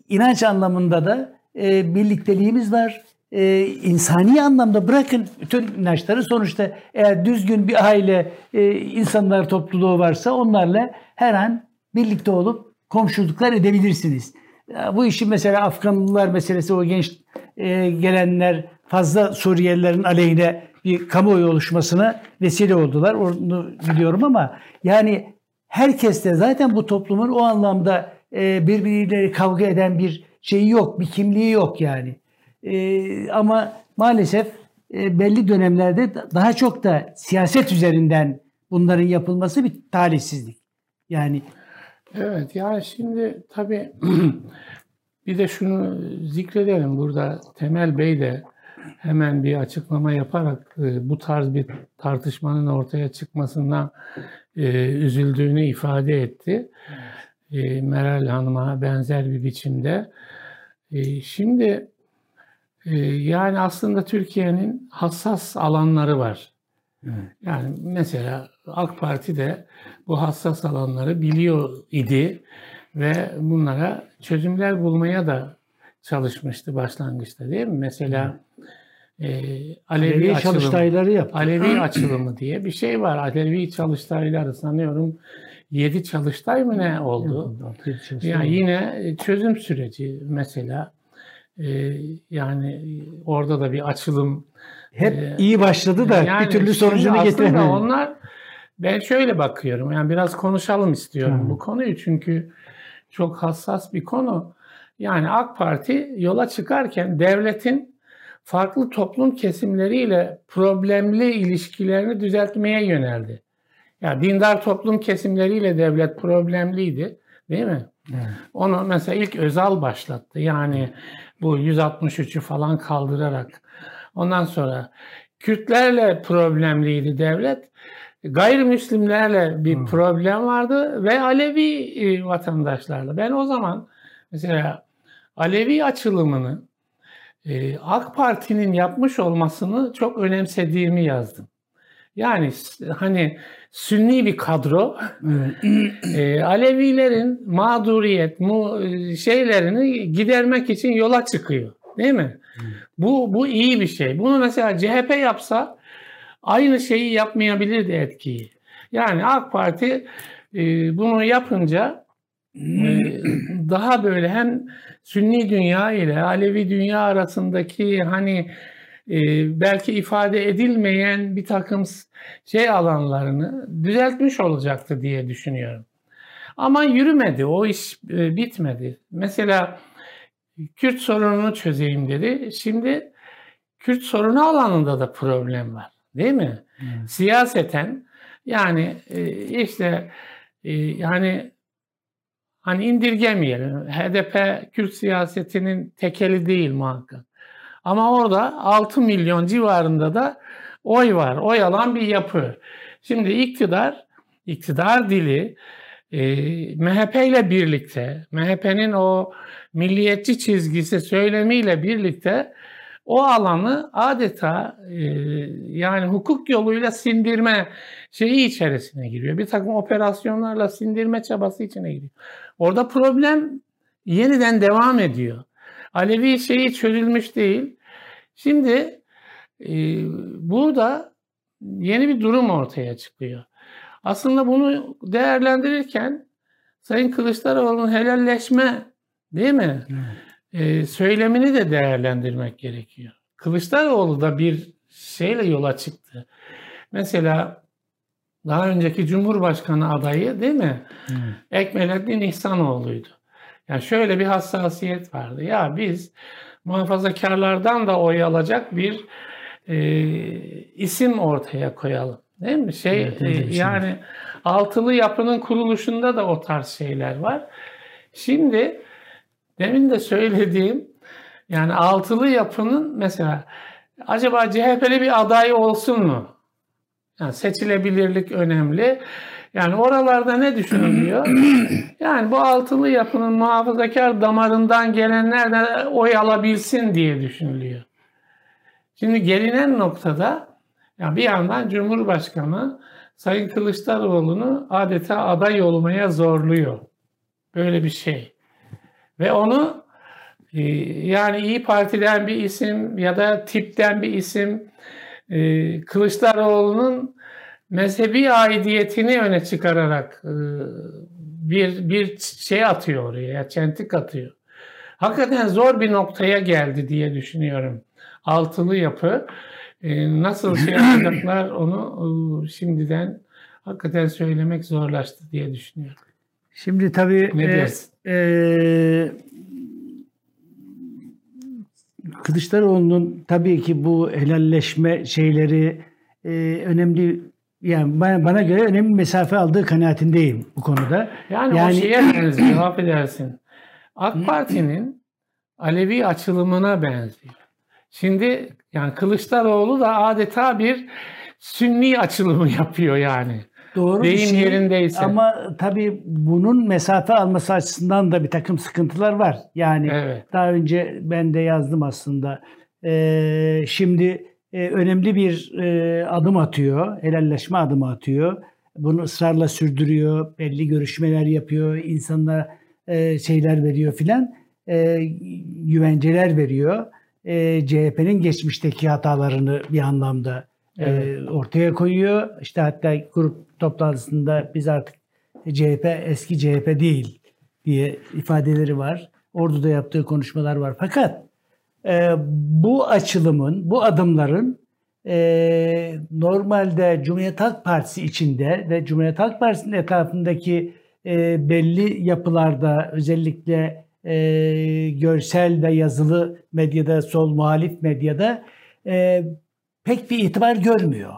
inanç anlamında da e, birlikteliğimiz var. E, insani anlamda bırakın bütün inançları sonuçta eğer düzgün bir aile e, insanlar topluluğu varsa onlarla her an birlikte olup komşuluklar edebilirsiniz. Ya bu işin mesela Afganlılar meselesi o genç e, gelenler fazla Suriyelilerin aleyhine bir kamuoyu oluşmasına vesile oldular. Onu biliyorum ama yani herkes de zaten bu toplumun o anlamda e, birbiriyle kavga eden bir şeyi yok, bir kimliği yok yani. E, ama maalesef e, belli dönemlerde daha çok da siyaset üzerinden bunların yapılması bir talihsizlik. Yani Evet yani şimdi tabii [clears throat] bir de şunu zikredelim burada Temel Bey de hemen bir açıklama yaparak e, bu tarz bir tartışmanın ortaya çıkmasına e, üzüldüğünü ifade etti. E, Meral Hanım'a benzer bir biçimde. Şimdi yani aslında Türkiye'nin hassas alanları var. Yani mesela AK Parti de bu hassas alanları biliyor idi ve bunlara çözümler bulmaya da çalışmıştı başlangıçta değil mi? Mesela e, Alevi, Alevi açılımı, çalıştayları yaptı. Alevi açılımı diye bir şey var. Alevi çalıştayları sanıyorum 7 çalıştay mı ne oldu? Yani yine çözüm süreci mesela e, yani orada da bir açılım hep e, iyi başladı da yani bir türlü sonucunu getiremedi. Onlar ben şöyle bakıyorum. Yani biraz konuşalım istiyorum hmm. bu konuyu çünkü çok hassas bir konu. Yani AK Parti yola çıkarken devletin farklı toplum kesimleriyle problemli ilişkilerini düzeltmeye yöneldi. Ya yani dindar toplum kesimleriyle devlet problemliydi, değil mi? Evet. Onu mesela ilk Özal başlattı. Yani bu 163'ü falan kaldırarak. Ondan sonra Kürtlerle problemliydi devlet. gayrimüslimlerle bir hmm. problem vardı ve Alevi e, vatandaşlarla. Ben o zaman mesela Alevi açılımını e, AK Parti'nin yapmış olmasını çok önemsediğimi yazdım. Yani hani Sünni bir kadro e, Alevilerin mağduriyet mu şeylerini gidermek için yola çıkıyor. Değil mi? Bu bu iyi bir şey. Bunu mesela CHP yapsa aynı şeyi yapmayabilirdi etkiyi. Yani AK Parti e, bunu yapınca e, [clears throat] daha böyle hem Sünni dünya ile Alevi dünya arasındaki hani e, belki ifade edilmeyen bir takım şey alanlarını düzeltmiş olacaktı diye düşünüyorum. Ama yürümedi, o iş e, bitmedi. Mesela Kürt sorununu çözeyim dedi. Şimdi Kürt sorunu alanında da problem var. Değil mi? Hmm. Siyaseten yani e, işte e, yani hani indirgemeyelim. HDP Kürt siyasetinin tekeli değil muhakkak. Ama orada 6 milyon civarında da oy var. Oy alan bir yapı. Şimdi iktidar, iktidar dili e, MHP ile birlikte, MHP'nin o milliyetçi çizgisi söylemiyle birlikte o alanı adeta e, yani hukuk yoluyla sindirme şeyi içerisine giriyor. Bir takım operasyonlarla sindirme çabası içine giriyor. Orada problem yeniden devam ediyor. Alevi şeyi çözülmüş değil. Şimdi e, burada yeni bir durum ortaya çıkıyor. Aslında bunu değerlendirirken Sayın Kılıçdaroğlu'nun helalleşme değil mi? Ee, söylemini de değerlendirmek gerekiyor. Kılıçdaroğlu da bir şeyle yola çıktı. Mesela daha önceki Cumhurbaşkanı adayı değil mi? Hmm. Ekmelettin İhsanoğlu'ydu. Yani şöyle bir hassasiyet vardı. Ya biz muhafazakarlardan da oy alacak bir e, isim ortaya koyalım. Değil mi? Şey evet, e, yani altılı yapının kuruluşunda da o tarz şeyler var. Şimdi demin de söylediğim yani altılı yapının mesela acaba CHP'li bir aday olsun mu? Yani seçilebilirlik önemli. Yani oralarda ne düşünülüyor? [clears throat] Yani bu altılı yapının muhafazakar damarından gelenler de oy alabilsin diye düşünülüyor. Şimdi gelinen noktada ya bir yandan Cumhurbaşkanı Sayın Kılıçdaroğlu'nu adeta aday olmaya zorluyor. Böyle bir şey. Ve onu e, yani İyi Parti'den bir isim ya da tipten bir isim e, Kılıçdaroğlu'nun mezhebi aidiyetini öne çıkararak e, bir bir şey atıyor oraya, çentik atıyor. Hakikaten zor bir noktaya geldi diye düşünüyorum. Altılı yapı. Nasıl şey yapacaklar onu şimdiden hakikaten söylemek zorlaştı diye düşünüyorum. Şimdi tabii ne e, e, Kılıçdaroğlu'nun tabii ki bu helalleşme şeyleri e, önemli yani bana, bana göre önemli mesafe aldığı kanaatindeyim bu konuda. Yani, yani o şeye [clears throat] benziyor, affedersin. AK Parti'nin Alevi açılımına benziyor. Şimdi yani Kılıçdaroğlu da adeta bir sünni açılımı yapıyor yani. Doğru Deyim şey, yerindeyse. Ama tabii bunun mesafe alması açısından da bir takım sıkıntılar var. Yani evet. daha önce ben de yazdım aslında. Ee, şimdi e, önemli bir e, adım atıyor. Helalleşme adımı atıyor. Bunu ısrarla sürdürüyor. Belli görüşmeler yapıyor. insanlara e, şeyler veriyor filan. E, güvenceler veriyor e, CHP'nin geçmişteki hatalarını bir anlamda evet. ortaya koyuyor. İşte hatta grup toplantısında biz artık CHP eski CHP değil diye ifadeleri var. Orada da yaptığı konuşmalar var. Fakat e, bu açılımın, bu adımların e, normalde Cumhuriyet Halk Partisi içinde ve Cumhuriyet Halk Partisi'nin etrafındaki e, belli yapılarda özellikle e, görsel ve yazılı medyada, sol muhalif medyada e, pek bir itibar görmüyor.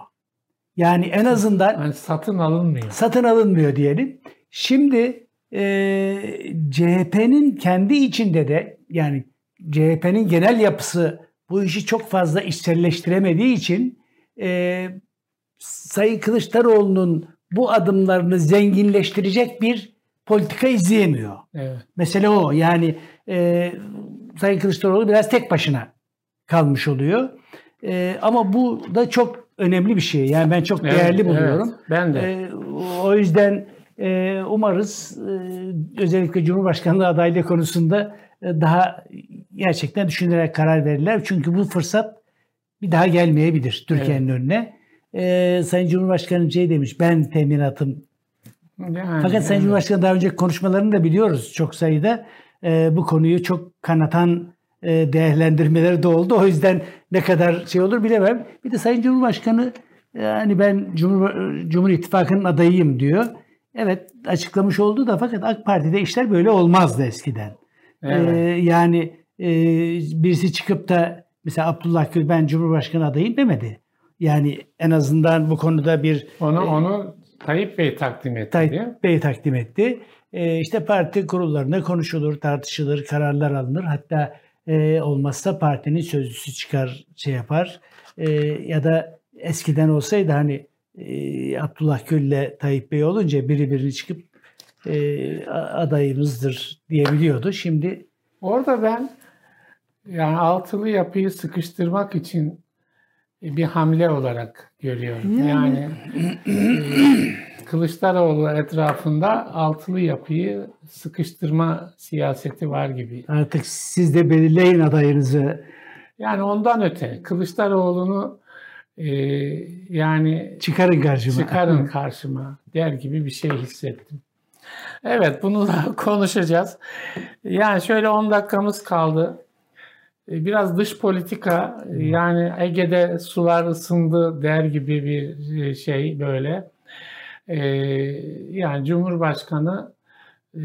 Yani en azından yani satın alınmıyor. Satın alınmıyor diyelim. Şimdi e, CHP'nin kendi içinde de yani CHP'nin genel yapısı bu işi çok fazla içselleştiremediği için e, Sayın Kılıçdaroğlu'nun bu adımlarını zenginleştirecek bir politika izleyemiyor. Evet. Mesele o. Yani e, Sayın Kılıçdaroğlu biraz tek başına kalmış oluyor. E, ama bu da çok önemli bir şey. Yani ben çok Evet, değerli buluyorum. evet. Ben de. E, o yüzden e, umarız e, özellikle Cumhurbaşkanlığı adaylığı konusunda e, daha gerçekten düşünerek karar verirler. Çünkü bu fırsat bir daha gelmeyebilir Türkiye'nin önüne. E, Sayın Cumhurbaşkanı şey demiş ben teminatım Yani, fakat Sayın evet. Cumhurbaşkanı daha önceki konuşmalarını da biliyoruz çok sayıda. Ee, bu konuyu çok kanatan e, değerlendirmeleri de oldu. O yüzden ne kadar şey olur bilemem. Bir de Sayın Cumhurbaşkanı yani ben Cumhur, Cumhur İttifakı'nın adayıyım diyor. Evet açıklamış oldu da fakat AK Parti'de işler böyle olmazdı eskiden. Evet. Ee, yani e, birisi çıkıp da mesela Abdullah Gül ben Cumhurbaşkanı adayım demedi. Yani en azından bu konuda bir Onu onu Tayyip Bey takdim etti. Tayyip Bey takdim etti. E, işte parti kurullarında konuşulur, tartışılır, kararlar alınır. Hatta e, olmazsa partinin sözcüsü çıkar, şey yapar. E, ya da eskiden olsaydı hani e, Abdullah Gül'le Tayyip Bey olunca biri birini çıkıp e, adayımızdır diyebiliyordu. Şimdi Orada ben yani altılı yapıyı sıkıştırmak için bir hamle olarak görüyorum. Yani [clears throat] e, Kılıçdaroğlu etrafında altılı yapıyı sıkıştırma siyaseti var gibi. artık siz de belirleyin adayınızı. Yani ondan öte Kılıçdaroğlu'nu e, yani Çıkarın karşıma. çıkarın [laughs] karşıma der gibi bir şey hissettim. Evet bunu da [laughs] konuşacağız. Yani şöyle 10 dakikamız kaldı. E, Biraz dış politika yani Ege'de sular ısındı der gibi bir e, şey böyle. E, Yani Cumhurbaşkanı e,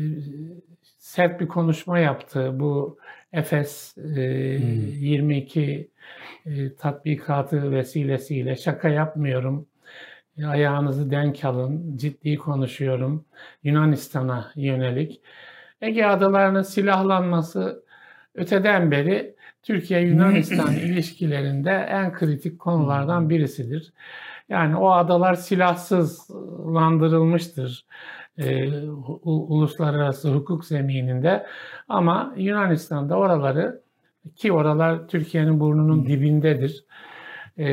sert bir konuşma yaptı. Bu Efes e, 22 e, tatbikatı vesilesiyle şaka yapmıyorum. Ayağınızı denk alın. Ciddi konuşuyorum. Yunanistan'a yönelik. Ege adalarının silahlanması öteden beri Türkiye-Yunanistan [laughs] ilişkilerinde en kritik konulardan birisidir. Yani o adalar silahsızlandırılmıştır e, uluslararası hukuk zemininde ama Yunanistan'da oraları ki oralar Türkiye'nin burnunun dibindedir. E,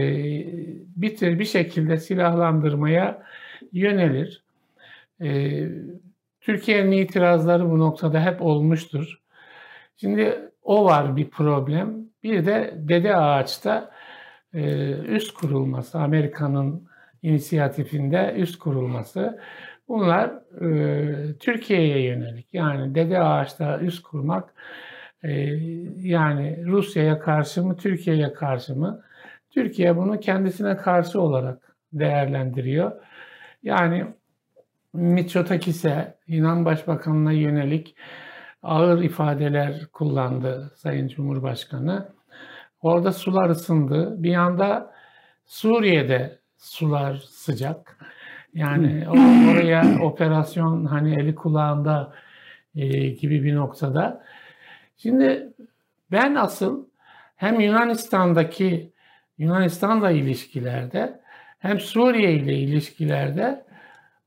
bir tür bir şekilde silahlandırmaya yönelir. E, Türkiye'nin itirazları bu noktada hep olmuştur. Şimdi o var bir problem. Bir de Dede Ağaç'ta üst kurulması, Amerika'nın inisiyatifinde üst kurulması. Bunlar e, Türkiye'ye yönelik. Yani Dede Ağaç'ta üst kurmak e, yani Rusya'ya karşı mı, Türkiye'ye karşı mı? Türkiye bunu kendisine karşı olarak değerlendiriyor. Yani Mitsotakis'e, Yunan Başbakanı'na yönelik ağır ifadeler kullandı Sayın Cumhurbaşkanı. Orada sular ısındı. Bir yanda Suriye'de sular sıcak. Yani o- oraya operasyon hani eli kulağında e, gibi bir noktada. Şimdi ben asıl hem Yunanistan'daki Yunanistan'la ilişkilerde hem Suriye ile ilişkilerde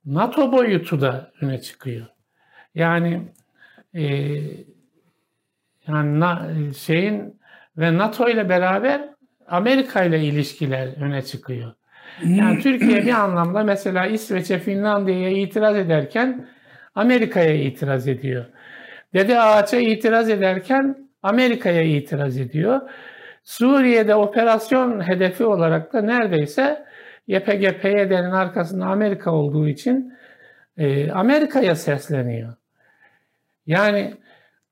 NATO boyutu da öne çıkıyor. Yani e, yani na- şeyin ve NATO ile beraber Amerika ile ilişkiler öne çıkıyor. Yani Türkiye bir anlamda mesela İsveç'e, Finlandiya'ya itiraz ederken Amerika'ya itiraz ediyor. Dede Ağaç'a itiraz ederken Amerika'ya itiraz ediyor. Suriye'de operasyon hedefi olarak da neredeyse YPG, PYD'nin arkasında Amerika olduğu için e, Amerika'ya sesleniyor. Yani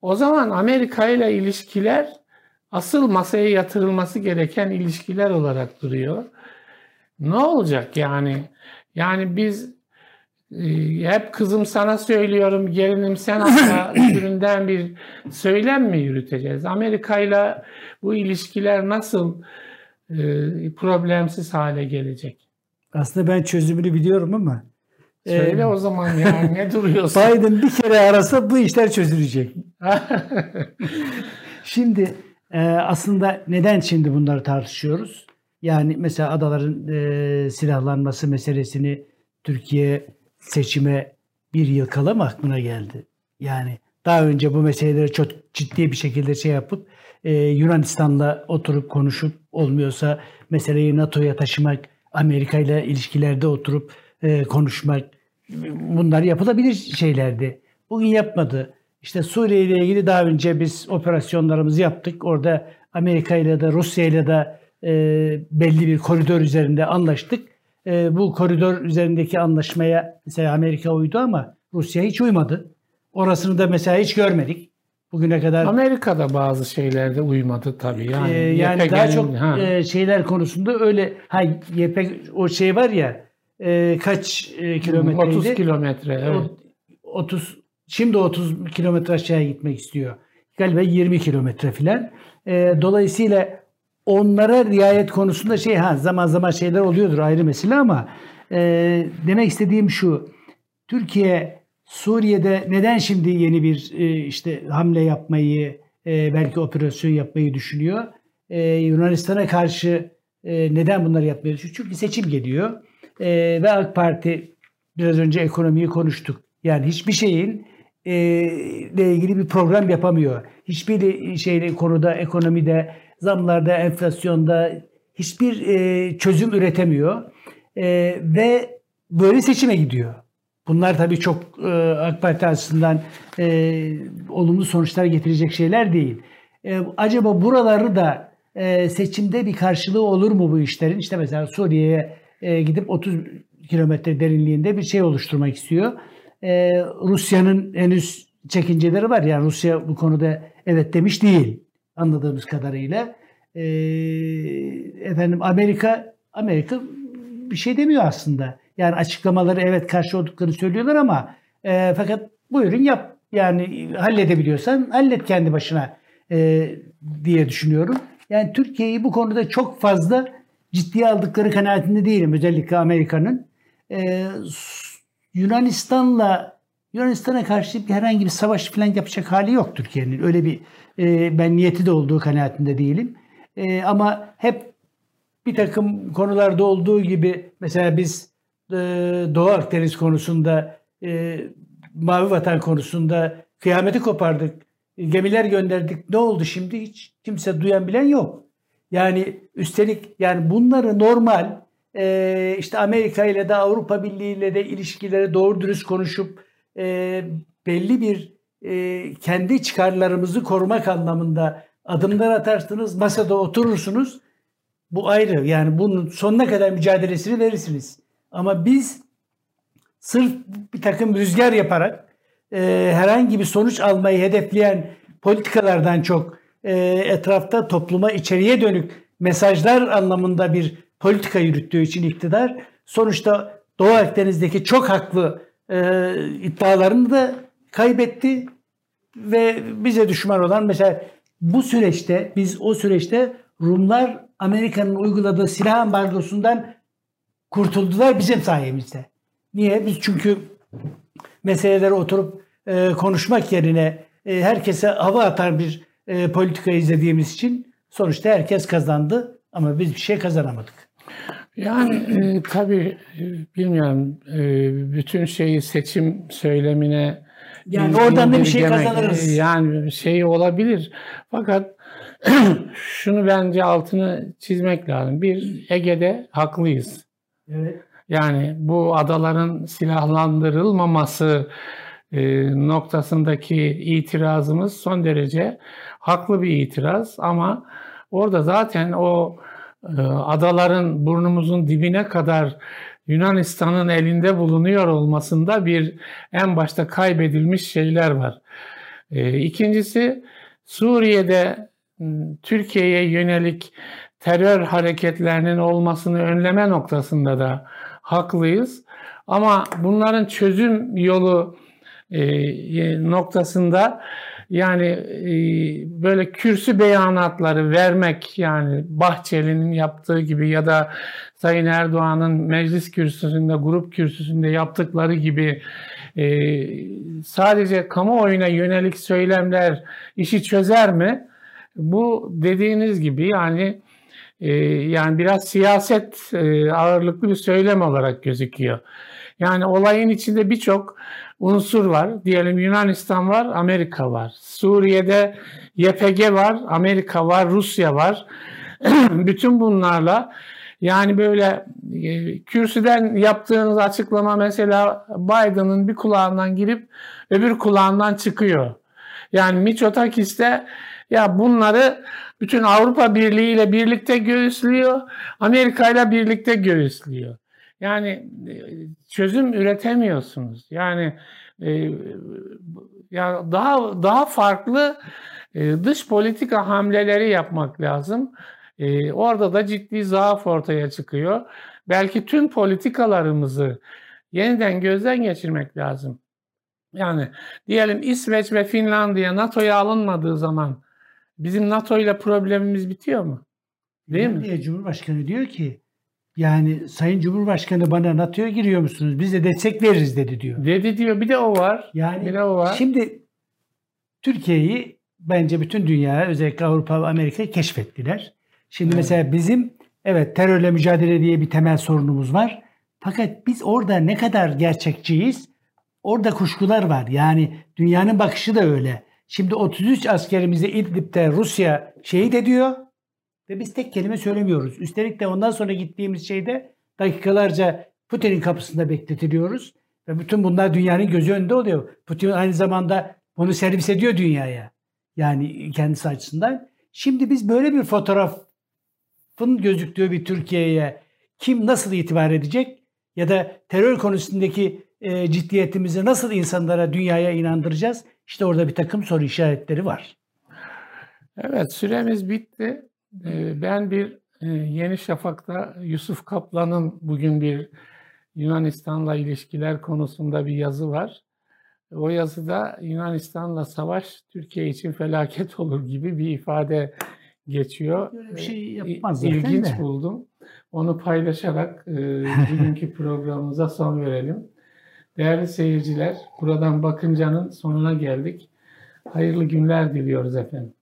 o zaman Amerika ile ilişkiler asıl masaya yatırılması gereken ilişkiler olarak duruyor. Ne olacak yani? Yani biz e, hep kızım sana söylüyorum, gelinim sen asla [clears throat] türünden bir söylem mi yürüteceğiz? Amerika ile bu ilişkiler nasıl e, problemsiz hale gelecek? Aslında ben çözümünü biliyorum ama Söyle e, o zaman yani ne [laughs] duruyorsun? Biden bir kere arasa bu işler çözülecek. [laughs] Şimdi e, aslında neden şimdi bunları tartışıyoruz? Yani mesela adaların e, silahlanması meselesini Türkiye seçime bir yıl kala mı aklına geldi? Yani daha önce bu meseleleri çok ciddi bir şekilde şey yapıp e, Yunanistan'la oturup konuşup olmuyorsa meseleyi NATO'ya taşımak, Amerika ile ilişkilerde oturup e, konuşmak bunlar yapılabilir şeylerdi. Bugün yapmadı. İşte Suriye ile ilgili daha önce biz operasyonlarımızı yaptık. Orada Amerika ile de Rusya ile de e, belli bir koridor üzerinde anlaştık. E, bu koridor üzerindeki anlaşmaya mesela Amerika uydu ama Rusya hiç uymadı. Orasını da mesela hiç görmedik. Bugüne kadar Amerika'da bazı şeylerde uymadı tabii. Yani, e, yani daha çok e, şeyler konusunda öyle ha YPG o şey var ya e, kaç e, kilometreydi? 30 kilometre. Evet. 30 şimdi 30 kilometre aşağıya gitmek istiyor. Galiba 20 kilometre filan. E, dolayısıyla onlara riayet konusunda şey ha zaman zaman şeyler oluyordur ayrı mesele ama e, demek istediğim şu. Türkiye Suriye'de neden şimdi yeni bir e, işte hamle yapmayı e, belki operasyon yapmayı düşünüyor? E, Yunanistan'a karşı e, neden bunları yapmayı düşünüyor? Çünkü seçim geliyor e, ve AK Parti biraz önce ekonomiyi konuştuk. Yani hiçbir şeyin ile ilgili bir program yapamıyor. Hiçbir şeyle konuda ekonomide, zamlarda, enflasyonda hiçbir e, çözüm üretemiyor. E, ve böyle seçime gidiyor. Bunlar tabii çok e, AK Parti açısından e, olumlu sonuçlar getirecek şeyler değil. E, acaba buraları da e, seçimde bir karşılığı olur mu bu işlerin? İşte mesela Suriye'ye e, gidip 30 kilometre derinliğinde bir şey oluşturmak istiyor. E, Rusya'nın henüz çekinceleri var. Yani Rusya bu konuda evet demiş değil anladığımız kadarıyla. E, efendim Amerika Amerika bir şey demiyor aslında. Yani açıklamaları evet karşı olduklarını söylüyorlar ama e, fakat buyurun yap. Yani halledebiliyorsan hallet kendi başına e, diye düşünüyorum. Yani Türkiye'yi bu konuda çok fazla ciddiye aldıkları kanaatinde değilim. Özellikle Amerika'nın. E, Yunanistan'la Yunanistan'a karşı herhangi bir savaş falan yapacak hali yok Türkiye'nin. Öyle bir e, ben niyeti de olduğu kanaatinde değilim. E, ama hep bir takım konularda olduğu gibi mesela biz e, Doğu Akdeniz konusunda e, Mavi Vatan konusunda kıyameti kopardık. Gemiler gönderdik. Ne oldu şimdi? Hiç kimse duyan bilen yok. Yani üstelik yani bunları normal e, işte Amerika ile de Avrupa Birliği ile de ilişkileri doğru dürüst konuşup e, belli bir e, kendi çıkarlarımızı korumak anlamında adımlar atarsınız, masada oturursunuz. Bu ayrı. Yani bunun sonuna kadar mücadelesini verirsiniz. Ama biz sırf bir takım rüzgar yaparak e, herhangi bir sonuç almayı hedefleyen politikalardan çok e, etrafta topluma içeriye dönük mesajlar anlamında bir politika yürüttüğü için iktidar sonuçta Doğu Akdeniz'deki çok haklı e, iddialarını da kaybetti ve bize düşman olan mesela bu süreçte biz o süreçte Rumlar Amerika'nın uyguladığı silah ambargosundan kurtuldular bizim sayemizde. Niye? Biz çünkü meseleleri oturup e, konuşmak yerine e, herkese hava atar bir e, politika izlediğimiz için sonuçta herkes kazandı ama biz bir şey kazanamadık. Yani e, tabii e, bilmiyorum e, bütün şeyi seçim söylemine yani oradan da bir şey kazanırız. E, yani şey olabilir. Fakat [clears throat] şunu bence altını çizmek lazım. Bir Ege'de haklıyız. Evet. Yani bu adaların silahlandırılmaması e, noktasındaki itirazımız son derece haklı bir itiraz ama orada zaten o adaların burnumuzun dibine kadar Yunanistan'ın elinde bulunuyor olmasında bir en başta kaybedilmiş şeyler var. E, ikincisi Suriye'de Türkiye'ye yönelik terör hareketlerinin olmasını önleme noktasında da haklıyız. Ama bunların çözüm yolu e, noktasında yani e, böyle kürsü beyanatları vermek yani Bahçeli'nin yaptığı gibi ya da Sayın Erdoğan'ın meclis kürsüsünde, grup kürsüsünde yaptıkları gibi e, sadece kamuoyuna yönelik söylemler işi çözer mi? Bu dediğiniz gibi yani e, yani biraz siyaset ağırlıklı bir söylem olarak gözüküyor. Yani olayın içinde birçok unsur var. Diyelim Yunanistan var, Amerika var. Suriye'de YPG var, Amerika var, Rusya var. [clears throat] Bütün bunlarla yani böyle e, kürsüden yaptığınız açıklama mesela Biden'ın bir kulağından girip öbür kulağından çıkıyor. Yani Mitsotakis de ya bunları bütün Avrupa Birliği ile birlikte göğüslüyor, Amerika ile birlikte göğüslüyor. Yani e, çözüm üretemiyorsunuz. Yani e, ya daha daha farklı e, dış politika hamleleri yapmak lazım. E, orada da ciddi zaaf ortaya çıkıyor. Belki tüm politikalarımızı yeniden gözden geçirmek lazım. Yani diyelim İsveç ve Finlandiya NATO'ya alınmadığı zaman bizim NATO ile problemimiz bitiyor mu? Değil mi? Diye Cumhurbaşkanı diyor ki yani Sayın Cumhurbaşkanı bana NATO'ya giriyor musunuz? Biz de destek veririz dedi diyor. Dedi diyor. Bir de o var. Yani bir de o var. Şimdi Türkiye'yi bence bütün dünya özellikle Avrupa ve Amerika'yı keşfettiler. Şimdi evet. mesela bizim evet terörle mücadele diye bir temel sorunumuz var. Fakat biz orada ne kadar gerçekçiyiz? Orada kuşkular var. Yani dünyanın bakışı da öyle. Şimdi 33 askerimizi İdlib'de Rusya şehit ediyor ve biz tek kelime söylemiyoruz. Üstelik de ondan sonra gittiğimiz şeyde dakikalarca Putin'in kapısında bekletiliyoruz. Ve bütün bunlar dünyanın gözü önünde oluyor. Putin aynı zamanda bunu servis ediyor dünyaya. Yani kendisi açısından. Şimdi biz böyle bir fotoğrafın gözüktüğü bir Türkiye'ye kim nasıl itibar edecek? Ya da terör konusundaki e, ciddiyetimizi nasıl insanlara, dünyaya inandıracağız? İşte orada bir takım soru işaretleri var. Evet, süremiz bitti. Ee, ben bir e, Yeni Şafak'ta Yusuf Kaplan'ın bugün bir Yunanistan'la ilişkiler konusunda bir yazı var. O yazıda Yunanistan'la savaş Türkiye için felaket [laughs] olur gibi bir ifade geçiyor. Böyle bir şey yapmaz zaten İlginç de. buldum. Onu paylaşarak e, bugünkü [laughs] programımıza son verelim. Değerli seyirciler, buradan Bakınca'nın sonuna geldik. Hayırlı günler diliyoruz efendim.